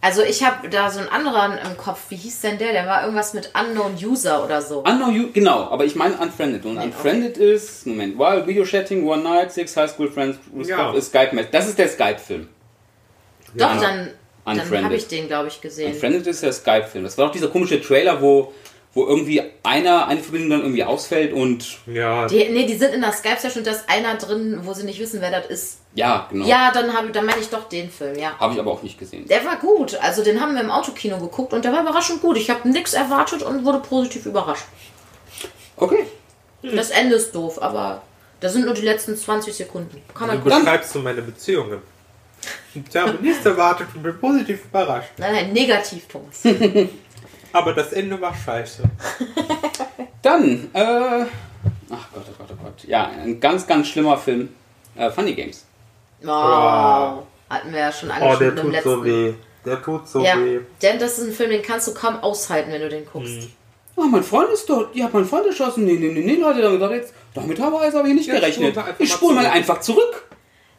Speaker 2: Also ich habe da so einen anderen im Kopf. Wie hieß denn der? Der war irgendwas mit Unknown User oder so.
Speaker 1: Unknown You, genau, aber ich meine Unfriended. Und
Speaker 2: Nee,
Speaker 1: Unfriended ist, Moment, while video chatting, one night, six high school friends,
Speaker 3: Ja.
Speaker 1: ist Skype Match. Das ist der Skype-Film.
Speaker 2: Doch,
Speaker 3: Ja.
Speaker 2: dann, dann
Speaker 1: Unfriended.
Speaker 2: habe ich den, glaube ich, gesehen.
Speaker 1: Unfriended ist der Skype-Film. Das war doch dieser komische Trailer, wo, wo irgendwie einer, eine Verbindung dann irgendwie ausfällt und
Speaker 3: Ja,
Speaker 2: Die, nee, die sind in der Skype-Session und da ist einer drin, wo sie nicht wissen, wer das ist.
Speaker 1: Ja, genau.
Speaker 2: Ja, dann, hab, dann meine ich doch den Film, ja.
Speaker 1: Habe ich aber auch nicht gesehen.
Speaker 2: Der war gut. Also den haben wir im Autokino geguckt und der war überraschend gut. Ich habe nichts erwartet und wurde positiv überrascht.
Speaker 1: Okay.
Speaker 2: Das Ende ist doof, aber das sind nur die letzten 20 Sekunden. Kann man
Speaker 3: wie beschreibst du meine Beziehungen? Ich habe nichts erwartet und bin positiv überrascht.
Speaker 2: Nein, nein, negativ, Thomas.
Speaker 3: Aber das Ende war scheiße.
Speaker 1: Dann, äh, ach Gott, oh Gott, oh Gott. Ja, ein ganz, ganz schlimmer Film. Äh, Funny Games.
Speaker 2: Wow. Hatten wir ja schon
Speaker 3: Oh,
Speaker 2: angesprochen
Speaker 3: der
Speaker 2: im
Speaker 3: tut
Speaker 2: letzten.
Speaker 3: so weh. Der tut so
Speaker 2: Ja,
Speaker 3: weh.
Speaker 2: denn das ist ein Film, den kannst du kaum aushalten, wenn du den guckst.
Speaker 1: Ah, mein Freund ist dort. Ja, mein Freund erschossen. Nee, nee, nee, nee, Leute, damit hat jetzt. Damit habe ich aber hier nicht
Speaker 3: Ja,
Speaker 1: gerechnet. Ich spule mal
Speaker 3: zurück.
Speaker 1: einfach zurück.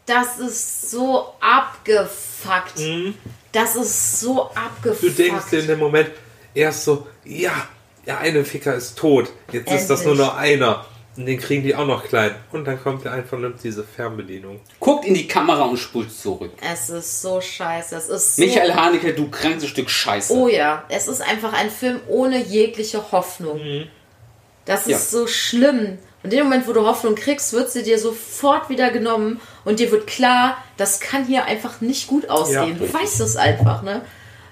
Speaker 2: Das ist so abgefuckt. Das ist so abgefuckt.
Speaker 3: Du denkst dir in dem Moment erst so, ja, der eine Ficker ist tot. Jetzt ist das nur
Speaker 2: Endlich.
Speaker 3: noch einer. Und den kriegen die auch noch klein. Und dann kommt der einfach und nimmt diese Fernbedienung.
Speaker 1: Guckt in die Kamera und spult zurück.
Speaker 2: Es ist so scheiße. Es ist so
Speaker 1: Michael Haneke, du krankes Stück Scheiße.
Speaker 2: Oh ja, es ist einfach ein Film ohne jegliche Hoffnung. Das ist
Speaker 1: Ja.
Speaker 2: so schlimm. Und in dem Moment, wo du Hoffnung kriegst, wird sie dir sofort wieder genommen und dir wird klar, das kann hier einfach nicht gut aussehen.
Speaker 3: Ja.
Speaker 2: du weißt es einfach, ne?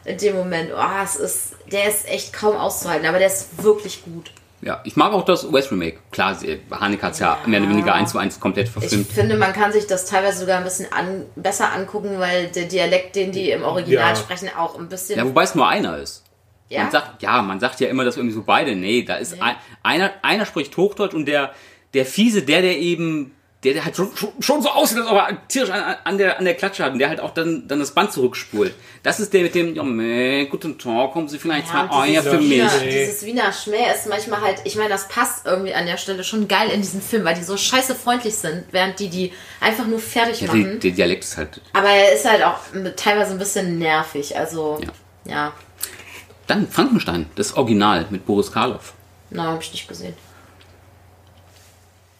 Speaker 2: In dem Moment, oh, es ist, der ist echt kaum auszuhalten, aber der ist wirklich gut.
Speaker 1: Ja, ich mag auch das US-Remake. Klar, Haneke hat es ja. mehr oder weniger eins zu eins komplett
Speaker 2: Ich
Speaker 1: verfilmt.
Speaker 2: finde, man kann sich das teilweise sogar ein bisschen an, besser angucken, weil der Dialekt, den die im Original
Speaker 3: Ja.
Speaker 2: sprechen, auch ein bisschen.
Speaker 1: Ja, wobei es nur einer ist.
Speaker 2: Ja?
Speaker 1: Man sagt, ja, man sagt ja immer, dass irgendwie so beide. Nee, da ist ein, einer, einer spricht Hochdeutsch und der, der fiese, der, der eben, der, der halt schon, schon, so aussieht, als ob er tierisch an, an, der, an der Klatsche hat und der halt auch dann, dann das Band zurückspult. Das ist der mit dem, ja, meh, guten Tag, kommen Sie vielleicht
Speaker 2: Ja,
Speaker 1: zwei Eier für mich.
Speaker 2: Wiener, dieses Wiener Schmäh ist manchmal halt, ich meine, das passt irgendwie an der Stelle schon geil in diesen Film, weil die so scheiße freundlich sind, während die die einfach nur fertig
Speaker 1: Ja, die,
Speaker 2: machen.
Speaker 1: der Dialekt ist halt.
Speaker 2: Aber er ist halt auch teilweise ein bisschen nervig, also
Speaker 1: Ja.
Speaker 2: ja,
Speaker 1: Dann Frankenstein, das Original mit Boris Karloff.
Speaker 2: na, hab ich nicht gesehen.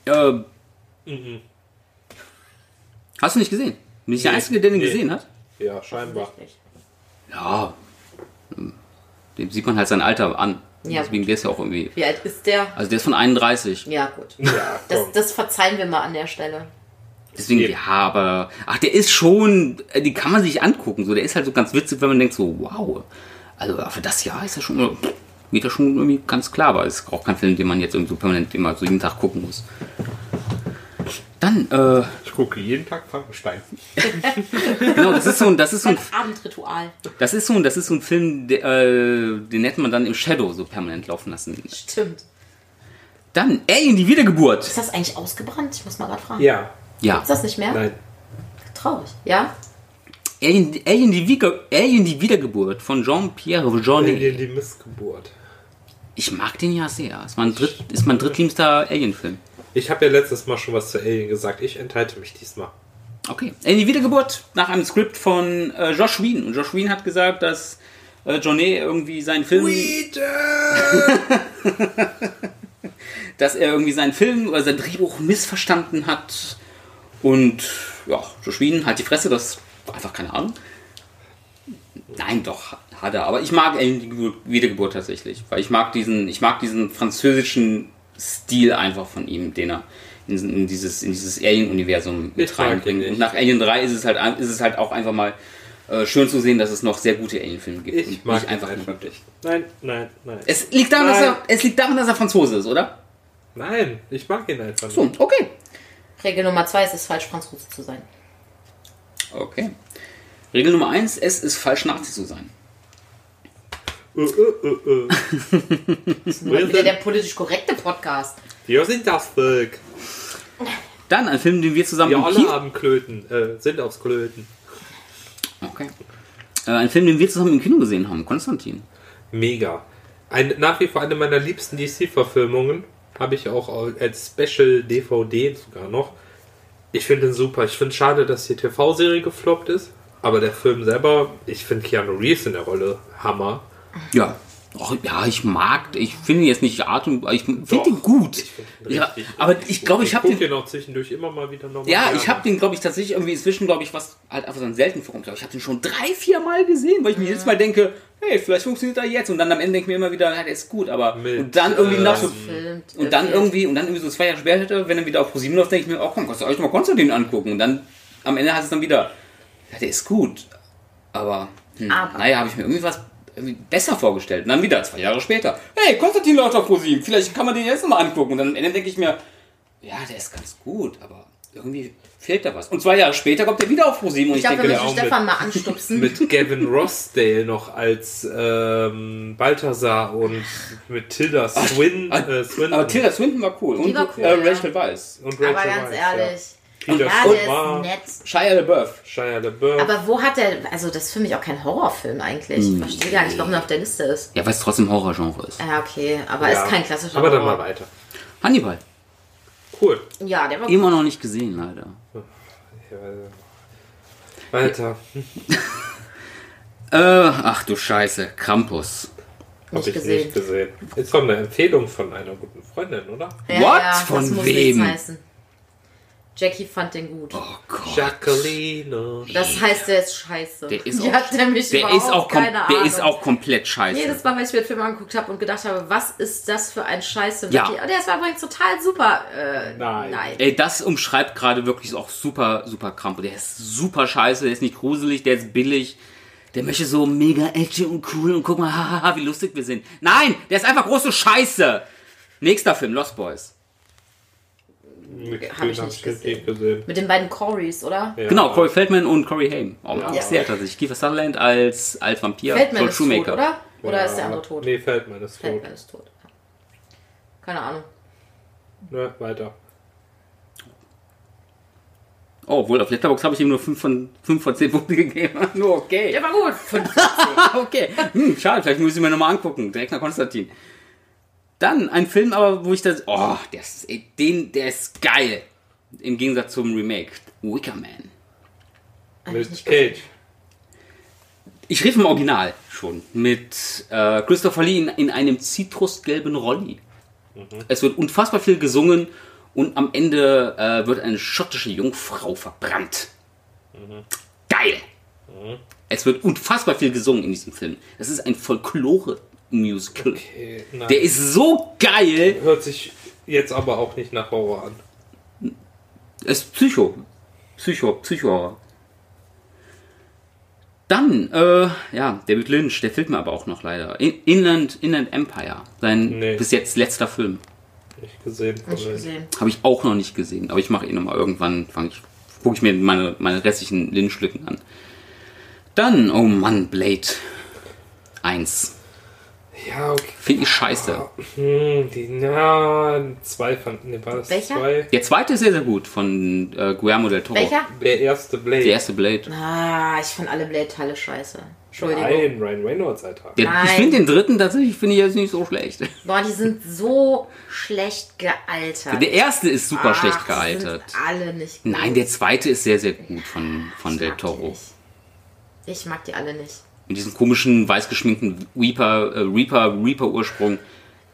Speaker 1: Äh, Hast du nicht gesehen? Bin ich der
Speaker 3: Nee.
Speaker 1: Einzige, der den
Speaker 3: Nee.
Speaker 1: gesehen hat?
Speaker 3: Ja, scheinbar.
Speaker 2: Nicht.
Speaker 1: Ja. Dem sieht man halt sein Alter an.
Speaker 2: Ja,
Speaker 1: Deswegen der ist ja auch irgendwie.
Speaker 2: Wie alt ist der?
Speaker 1: Also der ist von 31.
Speaker 2: Ja, gut.
Speaker 3: Ja,
Speaker 2: Das, das verzeihen wir mal an der Stelle.
Speaker 1: Deswegen, ja, aber. Ach, der ist schon. äh, Die kann man sich angucken. So, der ist halt so ganz witzig, wenn man denkt, so, wow. Also für das Jahr ist er schon. Geht das schon irgendwie ganz klar, aber es ist auch kein Film, den man jetzt irgendwie so permanent immer so jeden Tag gucken muss. Dann, äh,
Speaker 3: Ich gucke jeden Tag Frankenstein.
Speaker 1: genau, das ist so ein, das ist so ein,
Speaker 2: Abendritual.
Speaker 1: das ist so ein, das ist so ein Film, der, äh, den hätte man dann im Shadow so permanent laufen lassen.
Speaker 2: Stimmt.
Speaker 1: Dann, Alien, die Wiedergeburt.
Speaker 2: Ist das eigentlich ausgebrannt? Ich muss mal gerade fragen.
Speaker 3: Ja,
Speaker 1: Ja.
Speaker 2: Ist das nicht mehr?
Speaker 3: nein.
Speaker 2: Traurig. Ja?
Speaker 1: Alien, Alien, die, Wiege, Alien, die Wiedergeburt von Jean-Pierre Jeunet.
Speaker 3: Alien, die Missgeburt.
Speaker 1: Ich mag den ja sehr. Ist mein, dritt, ist mein drittliebster Alien-Film.
Speaker 3: Ich habe ja letztes Mal schon was zu Alien gesagt. Ich enthalte mich diesmal.
Speaker 1: Okay. Alien, die Wiedergeburt nach einem Skript von äh, Josh Whedon. Und Josh Whedon hat gesagt, dass äh, Jeunet irgendwie seinen Film... dass er irgendwie seinen Film oder sein Drehbuch missverstanden hat. Und ja, Josh Whedon halt die Fresse, das einfach keine Ahnung. Nein, doch, hat er. Aber ich mag Alien, die Wiedergeburt tatsächlich. Weil ich mag diesen, ich mag diesen französischen Stil einfach von ihm, den er in, in dieses, in dieses Alien-Universum mit
Speaker 3: nicht.
Speaker 1: Und nach Alien 3 ist es halt, ist es halt auch einfach mal äh, schön zu sehen, dass es noch sehr gute Alien-Filme gibt.
Speaker 3: Ich
Speaker 1: und
Speaker 3: mag
Speaker 1: nicht
Speaker 3: ihn
Speaker 1: einfach
Speaker 3: nicht. Nein, nein, nein.
Speaker 1: Es liegt, daran, dass
Speaker 3: Nein.
Speaker 1: er, es liegt daran, dass er Franzose ist, oder?
Speaker 3: Nein, ich mag ihn einfach nicht.
Speaker 1: So, okay.
Speaker 2: Regel Nummer zwei ist es falsch, Franzose zu sein.
Speaker 1: Okay. Regel Nummer 1, es ist falsch, Nazi zu sein.
Speaker 3: Äh, äh, äh.
Speaker 2: Das ist wieder der politisch korrekte Podcast.
Speaker 3: Wir sind das Volk.
Speaker 1: Dann ein Film, den wir zusammen
Speaker 3: Wir
Speaker 1: im
Speaker 3: alle
Speaker 1: Kino...
Speaker 3: haben Klöten, äh, sind aufs Klöten.
Speaker 1: Okay. Äh, ein Film, den wir zusammen im Kino gesehen haben. Konstantin.
Speaker 3: Mega. Ein, nach wie vor eine meiner liebsten DC-Verfilmungen. Habe ich auch als Special DVD sogar noch. Ich finde den super. Ich finde schade, dass die TV-Serie gefloppt ist. Aber der Film selber, ich finde Keanu Reeves in der Rolle Hammer.
Speaker 1: Ja. Och, ja, ich mag, ich finde ihn jetzt nicht Art und ich finde ihn gut.
Speaker 3: ich find
Speaker 1: ja, aber ich glaube, ich habe den,
Speaker 3: den auch zwischendurch immer mal wieder nochmal.
Speaker 1: ja,
Speaker 3: gerne.
Speaker 1: ich habe den, glaube ich, tatsächlich irgendwie inzwischen, glaube ich, was halt einfach so ein selten vorkommt. Ich habe den schon drei, vier Mal gesehen, weil ich mir jedes Mal denke, hey, vielleicht funktioniert er jetzt und dann am Ende denke ich mir immer wieder, ja, der ist gut, aber
Speaker 3: Mit,
Speaker 1: und dann irgendwie
Speaker 3: ähm,
Speaker 1: nach so und dann irgendwie und dann irgendwie so zwei Jahre später, wenn er wieder auf ProSieben läuft, denke ich mir, oh komm, kannst du euch mal Konstantin angucken und dann am Ende heißt es dann wieder, ja, der ist gut, aber, hm,
Speaker 2: Aber.
Speaker 1: naja, habe ich mir irgendwie was besser vorgestellt. Und dann wieder, zwei Jahre später, hey, Konstantin läuft auf ProSieben, vielleicht kann man den jetzt mal angucken. Und dann am Ende denke ich mir, ja, der ist ganz gut, aber irgendwie fehlt da was. Und zwei Jahre später kommt er wieder auf ProSieben und
Speaker 2: Ich
Speaker 1: ich,
Speaker 2: glaube, wir
Speaker 1: denke,
Speaker 2: müssen
Speaker 3: auch
Speaker 2: Stefan mal anstupsen.
Speaker 3: mit Gavin Rossdale noch als ähm, Balthasar und mit Tilda Swin, äh, Swinton
Speaker 1: aber Tilda Swinton war cool. Und
Speaker 2: war cool,
Speaker 1: äh,
Speaker 2: ja.
Speaker 1: Rachel Weisz.
Speaker 3: und
Speaker 2: Aber ganz
Speaker 3: Weisz,
Speaker 2: ehrlich.
Speaker 3: Ja. Peter
Speaker 2: Ja, der
Speaker 3: Stormare,
Speaker 2: ist nett.
Speaker 1: Shia LaBeouf.
Speaker 3: Shia LaBeouf.
Speaker 2: Aber wo hat der. Also, das ist für mich auch kein Horrorfilm eigentlich. Ich verstehe gar nicht, warum er auf der Liste ist.
Speaker 1: Ja, weil es trotzdem Horrorgenre ist.
Speaker 2: Ja, okay. Aber
Speaker 3: Ja.
Speaker 2: ist kein klassischer
Speaker 3: Aber dann
Speaker 2: Horror.
Speaker 3: mal weiter.
Speaker 1: Hannibal.
Speaker 3: Cool.
Speaker 2: Ja, der war gut.
Speaker 1: Immer noch nicht gesehen, leider.
Speaker 3: Weiter.
Speaker 1: Äh, ach du Scheiße, Krampus.
Speaker 3: Hab
Speaker 2: Nicht
Speaker 3: ich
Speaker 2: gesehen.
Speaker 3: nicht gesehen. Ist doch eine Empfehlung von einer guten Freundin, oder?
Speaker 2: Ja,
Speaker 1: What?
Speaker 2: Ja,
Speaker 1: Von
Speaker 2: das muss
Speaker 1: wem?
Speaker 2: Jackie fand den gut.
Speaker 1: Oh Gott.
Speaker 3: Jacqueline.
Speaker 2: Das heißt, der ist scheiße.
Speaker 1: Der ist auch,
Speaker 2: hat nämlich
Speaker 1: der
Speaker 2: überhaupt
Speaker 1: ist auch,
Speaker 2: keine
Speaker 1: der
Speaker 2: Ahnung.
Speaker 1: ist auch komplett scheiße.
Speaker 2: Jedes Mal, wenn ich mir den Film angeguckt habe und gedacht habe, was ist das für ein Scheiße?
Speaker 1: Ja.
Speaker 2: Wirklich. Der ist übrigens total super. Äh,
Speaker 3: Nein.
Speaker 2: nein.
Speaker 1: Ey, das umschreibt gerade wirklich auch super, super Krampus. Der ist super scheiße, der ist nicht gruselig, der ist billig. Der möchte so mega edgy und cool und guck mal, hahaha, wie lustig wir sind. Nein, der ist einfach große Scheiße. Nächster Film, Lost Boys.
Speaker 2: Hab ich nicht gesehen.
Speaker 3: gesehen.
Speaker 2: Mit den beiden Corys, oder?
Speaker 3: Ja.
Speaker 1: Genau, Corey Feldman und Corey Haim. Oh, mag
Speaker 3: Ja.
Speaker 1: ich sehr tatsächlich. Kiefer Sutherland als, als Vampir.
Speaker 2: Feldman ist tot,
Speaker 1: Shoemaker.
Speaker 2: oder? Oder
Speaker 3: Ja.
Speaker 2: ist der andere tot?
Speaker 3: Nee, Feldman ist tot.
Speaker 2: Feldman ist tot. Keine Ahnung.
Speaker 3: Ne, weiter.
Speaker 1: Oh, wohl, auf Letterboxd habe ich ihm nur 5 von, 5 von 10 Punkte gegeben. nur okay.
Speaker 2: Der war gut. Fünf.
Speaker 1: okay. Hm, schade, vielleicht muss ich mir nochmal angucken. Direkt nach Konstantin. Dann ein Film, aber wo ich das. Oh, der ist, ey, den, der ist geil. Im Gegensatz zum Remake. Wicker Man.
Speaker 3: Mit Cage.
Speaker 1: Ich rede vom Original schon. Mit äh, Christopher Lee in, in einem zitrusgelben Rolli. Es wird unfassbar viel gesungen und am Ende äh, wird eine schottische Jungfrau verbrannt. Geil! Es wird unfassbar viel gesungen in diesem Film. Das ist ein Folklore-Musical.
Speaker 3: Okay, nein.
Speaker 1: Der ist so geil.
Speaker 3: Hört sich jetzt aber auch nicht nach Horror an.
Speaker 1: Es ist Psycho. Psycho, Psycho. Dann, äh, ja, David Lynch, der fehlt mir aber auch noch leider. In Inland, Inland Empire. Sein
Speaker 3: Nee.
Speaker 1: bis jetzt letzter Film.
Speaker 3: Nicht gesehen.
Speaker 2: Nicht gesehen.
Speaker 1: Habe ich auch noch nicht gesehen. Aber ich mache eh nochmal irgendwann, fange ich, gucke ich mir meine, meine restlichen Lynch-Lücken an. Dann, oh Mann, Blade 1.
Speaker 3: Ja, okay.
Speaker 1: Finde ich scheiße.
Speaker 3: Hm, die, na, zwei fanden, ne, war das
Speaker 2: Welcher?
Speaker 3: zwei?
Speaker 1: Der zweite ist sehr, sehr gut von äh, Guillermo del Toro.
Speaker 2: Welcher?
Speaker 3: Der erste Blade.
Speaker 1: Der erste Blade.
Speaker 2: Ah, ich fand alle Blade-Teile scheiße. Entschuldigung.
Speaker 3: Nein, Ryan Reynolds, Alter.
Speaker 1: Der, ich
Speaker 2: Nein.
Speaker 1: finde den dritten tatsächlich, finde ich jetzt nicht so schlecht.
Speaker 2: Boah, die sind so schlecht gealtert.
Speaker 1: Der erste ist super
Speaker 2: Ach,
Speaker 1: schlecht
Speaker 2: die
Speaker 1: gealtert.
Speaker 2: Sind alle nicht gut.
Speaker 1: Nein, der zweite ist sehr, sehr gut von, von
Speaker 2: Ich
Speaker 1: Del Toro.
Speaker 2: Ich mag die alle nicht.
Speaker 1: Mit diesem komischen, weiß geschminkten Reaper, äh, Reaper, Reaper-Ursprung.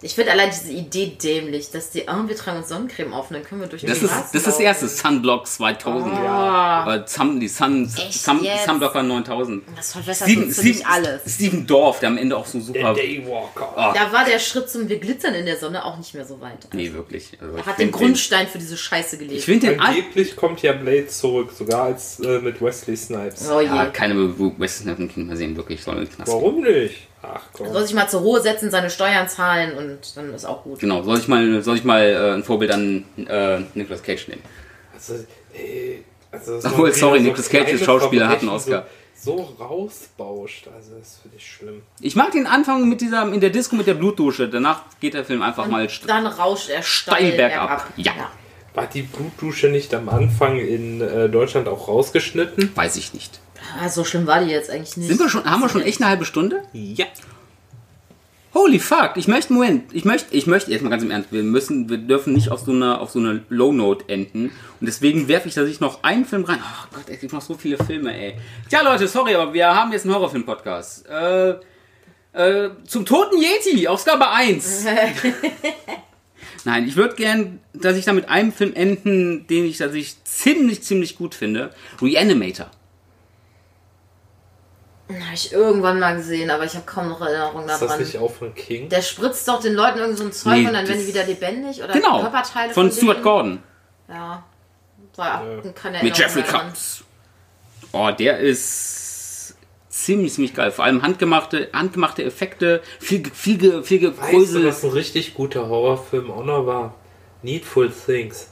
Speaker 2: Ich finde allein diese Idee dämlich, dass die, oh, wir tragen uns Sonnencreme auf und dann können wir durch die
Speaker 1: Das ist
Speaker 2: Straßen
Speaker 1: das, ist das erste Sunblock 2000.
Speaker 2: Ah.
Speaker 1: Äh, Sun, die Sun, Sun,
Speaker 2: jetzt?
Speaker 1: Sunblocker 9000.
Speaker 2: Das verwässert
Speaker 1: Steven,
Speaker 2: so ziemlich alles.
Speaker 1: Steven Dorf, der am Ende auch so
Speaker 3: Der
Speaker 1: super.
Speaker 3: Daywalker.
Speaker 1: Ah.
Speaker 2: Da war der Schritt zum Wir glitzern in der Sonne auch nicht mehr so weit.
Speaker 1: Nee, wirklich. Also
Speaker 2: Hat den Grundstein für diese Scheiße gelegt.
Speaker 1: Ich finde den.
Speaker 3: Angeblich kommt ja Blade zurück, sogar als äh, mit Wesley Snipes.
Speaker 2: oh je.
Speaker 1: Ja, keine Western Snap Kind mehr sehen, wirklich. Soll.
Speaker 3: Warum nicht? Ach komm.
Speaker 2: Soll sich mal zur Ruhe setzen, seine Steuern zahlen und dann ist auch gut.
Speaker 1: Genau, soll ich mal, soll ich mal äh, ein Vorbild an äh, Nicolas Cage nehmen?
Speaker 3: Also, ey, also dass
Speaker 1: Obwohl, sorry,
Speaker 3: wieder
Speaker 1: Nicolas Cage ist Schauspieler, hat einen Oscar.
Speaker 3: So, so rausbauscht, also das finde ich schlimm.
Speaker 1: Ich mag den Anfang mit dieser, in der Disco mit der Blutdusche. Danach geht der Film einfach mal st-
Speaker 2: Dann rauscht er steil,
Speaker 1: Steil bergab. Ja.
Speaker 3: War die Blutdusche nicht am Anfang in äh, Deutschland auch rausgeschnitten?
Speaker 1: Weiß ich nicht.
Speaker 2: Ah, so schlimm war die jetzt eigentlich nicht.
Speaker 1: Sind wir schon, haben wir schon echt eine halbe Stunde?
Speaker 3: Ja.
Speaker 1: Holy fuck, ich möchte, Moment, ich möchte, ich möchte, jetzt mal ganz im Ernst, wir müssen, wir dürfen nicht auf so einer, auf so einer Low-Note enden. Und deswegen werfe ich da sich noch einen Film rein. Ach Gott, es gibt noch so viele Filme, ey. Tja, Leute, sorry, aber wir haben jetzt einen Horrorfilm-Podcast. Äh, äh, zum Toten Yeti, Ausgabe 1. Nein, ich würde gern, dass ich da mit einem Film enden, den ich, dass ich ziemlich, ziemlich gut finde. Reanimator.
Speaker 2: Habe ich irgendwann mal gesehen, aber ich habe kaum noch Erinnerungen
Speaker 3: Ist das
Speaker 2: daran.
Speaker 3: nicht auch von King?
Speaker 2: Der spritzt doch den Leuten irgend so ein Zeug
Speaker 1: Nee,
Speaker 2: und dann werden die wieder lebendig oder
Speaker 1: Genau.
Speaker 2: Körperteile
Speaker 1: Von Stuart
Speaker 2: denen.
Speaker 1: Gordon.
Speaker 2: Ja. War
Speaker 3: Ja.
Speaker 2: keine
Speaker 1: Mit Jeffrey
Speaker 2: daran.
Speaker 1: Combs. Oh, der ist ziemlich, ziemlich geil. Vor allem handgemachte, handgemachte Effekte, viel, viel, viel
Speaker 3: Weißt du, was ein richtig guter Horrorfilm auch noch war? Needful Things.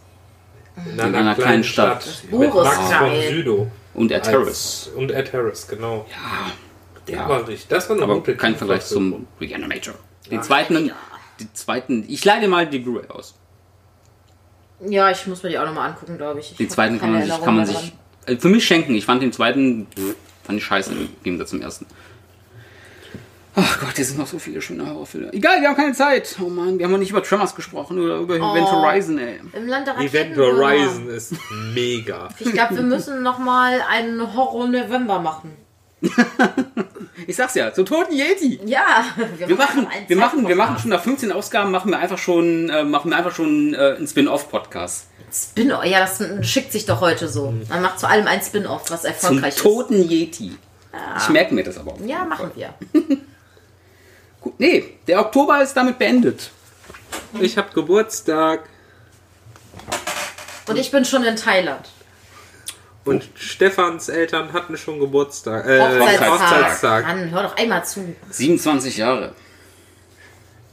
Speaker 3: In einer, kleinen, Stadt.
Speaker 2: Buch
Speaker 3: Mit
Speaker 2: ist
Speaker 3: Max von
Speaker 2: geil.
Speaker 3: Südow.
Speaker 1: Und Ed Harris.
Speaker 3: Und Ed Harris, genau.
Speaker 1: Ja,
Speaker 3: Der
Speaker 1: ja.
Speaker 3: war richtig. Das war eine
Speaker 1: aber
Speaker 3: gute
Speaker 1: kein Vergleich zum Reanimator. Den zweiten, den zweiten, ich leide mal die Blu-ray aus.
Speaker 2: Ja, ich muss mir die auch nochmal angucken, glaube ich. ich.
Speaker 1: Den zweiten kann man sich, kann man sich äh, für mich schenken. Ich fand den zweiten, pff, fand ich scheiße im Gegensatz zum ersten. Ach Gott, hier sind noch so viele schöne Horrorfilme. Egal, wir haben keine Zeit. Oh Mann, wir haben noch nicht über Tremors gesprochen oder über Event Horizon, ey.
Speaker 2: Im Land der
Speaker 3: Event. Horizon ist mega.
Speaker 2: Ich glaube, wir müssen nochmal einen Horror-November machen.
Speaker 1: Ich sag's ja, zum toten Yeti.
Speaker 2: Ja,
Speaker 1: Wir machen,
Speaker 2: einen
Speaker 1: wir machen, wir machen schon nach 15 Ausgaben machen wir einfach schon, äh, machen wir einfach schon äh, einen Spin-off-Podcast
Speaker 2: Spin-off. Ja, das schickt sich doch heute so. Man macht zu allem ein Spin-off, was
Speaker 1: zum
Speaker 2: erfolgreich
Speaker 1: toten Yeti. Ich merke mir das aber auch.
Speaker 2: ist. Ja, machen wir.
Speaker 1: Gut, nee, der Oktober ist damit beendet.
Speaker 3: Ich habe Geburtstag
Speaker 2: Und ich bin schon in Thailand.
Speaker 3: und Stefans Eltern hatten schon Geburtstag. Äh,
Speaker 2: Hochzeitstag.
Speaker 3: Hochzeitstag.
Speaker 2: Mann, hör doch einmal zu.
Speaker 1: 27 Jahre.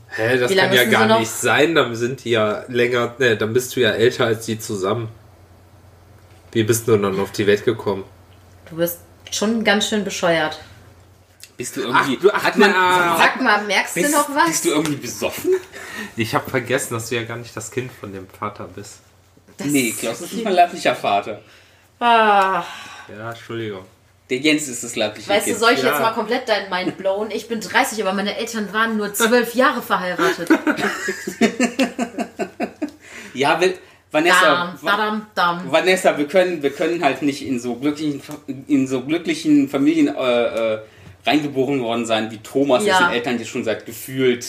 Speaker 3: Hä, das kann ja
Speaker 2: sie
Speaker 3: gar nicht sein. Dann sind die ja länger. Ne, dann bist du ja älter als die zusammen. Wie bist du dann auf die Welt gekommen?
Speaker 2: Du bist schon ganz schön bescheuert.
Speaker 1: Bist du irgendwie.
Speaker 3: Ach, du- ach,
Speaker 1: hat man,
Speaker 3: na.
Speaker 2: Sag mal, merkst du
Speaker 1: bist,
Speaker 2: noch was?
Speaker 1: bist du irgendwie besoffen?
Speaker 3: Ich habe vergessen, dass du ja gar nicht das Kind von dem Vater bist.
Speaker 2: Das-
Speaker 1: Nee, Klaus ist nicht mein leiblicher Vater.
Speaker 2: Ah,
Speaker 3: Ja, Entschuldigung.
Speaker 1: Der Jens ist das leibliche
Speaker 2: weißt du, soll ich
Speaker 3: Ja.
Speaker 2: jetzt mal komplett deinen Mind blown? Ich bin 30, aber meine Eltern waren nur zwölf Jahre verheiratet.
Speaker 1: Ja, will, Vanessa,
Speaker 2: Dam, dadam, dam.
Speaker 1: Vanessa, wir können, wir können halt nicht in so glücklichen, in so glücklichen Familien äh, äh, reingeboren worden sein wie Thomas,
Speaker 2: Ja.
Speaker 1: dessen Eltern jetzt schon seit gefühlt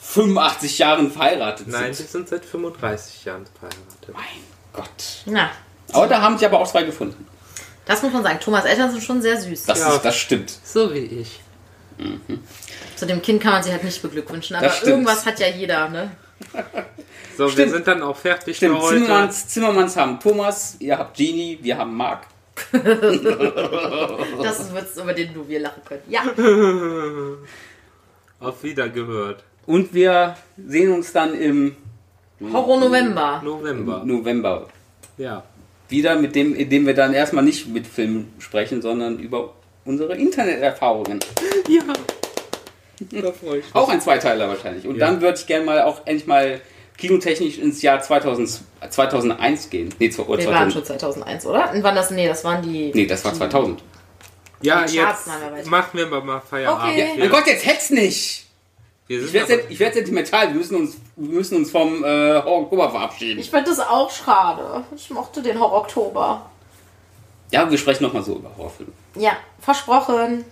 Speaker 1: 85 Jahren verheiratet
Speaker 3: Nein, die
Speaker 1: sind.
Speaker 3: sind seit 35 Jahren verheiratet.
Speaker 1: Mein Gott.
Speaker 2: Na,
Speaker 1: Aber da haben sie aber auch zwei gefunden.
Speaker 2: das muss man sagen. Thomas Eltern sind schon sehr süß.
Speaker 1: Das,
Speaker 3: Ja.
Speaker 1: ist, das stimmt.
Speaker 3: So wie ich.
Speaker 2: Zu dem Kind kann man sie halt nicht beglückwünschen, aber irgendwas hat ja jeder, ne?
Speaker 3: So,
Speaker 1: Stimmt.
Speaker 3: wir sind dann auch fertig
Speaker 1: Stimmt,
Speaker 3: für heute.
Speaker 1: Zimmermanns, Zimmermanns haben Thomas, ihr habt Genie, wir haben Marc.
Speaker 2: Das ist ein Witz, über den nur wir lachen können. Ja,
Speaker 3: Auf Wiedergehört.
Speaker 1: Und wir sehen uns dann im
Speaker 2: Horror November.
Speaker 3: November.
Speaker 1: November
Speaker 3: Ja.
Speaker 1: wieder, mit dem, indem wir dann erstmal nicht mit Filmen sprechen, sondern über unsere Interneterfahrungen.
Speaker 3: Ja. Da freue ich mich.
Speaker 1: Auch ein Zweiteiler wahrscheinlich. Und
Speaker 3: Ja.
Speaker 1: dann würde ich gerne mal auch endlich mal kinotechnisch ins Jahr 2000, 2001 gehen. Nee, oder
Speaker 2: Wir waren
Speaker 1: 2000.
Speaker 2: schon 2001, oder? Und wann das? Nee, das waren die.
Speaker 1: Nee, das war 2000.
Speaker 3: Ja,
Speaker 2: Die
Speaker 3: jetzt
Speaker 2: machen wir
Speaker 3: mal- Feierabend.
Speaker 2: Okay.
Speaker 1: Mein Gott, jetzt hetz nicht! Ich werde ich werd sentimental. Wir müssen uns, wir müssen uns vom äh, Oktober verabschieden.
Speaker 2: Ich finde das auch schade. Ich mochte den Horror Oktober.
Speaker 1: Ja, wir sprechen nochmal so über Horrorfilme.
Speaker 2: Ja, versprochen.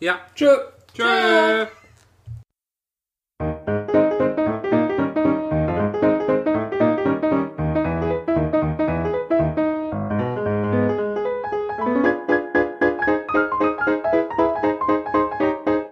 Speaker 3: ja.
Speaker 1: Tschö.
Speaker 3: Tschö.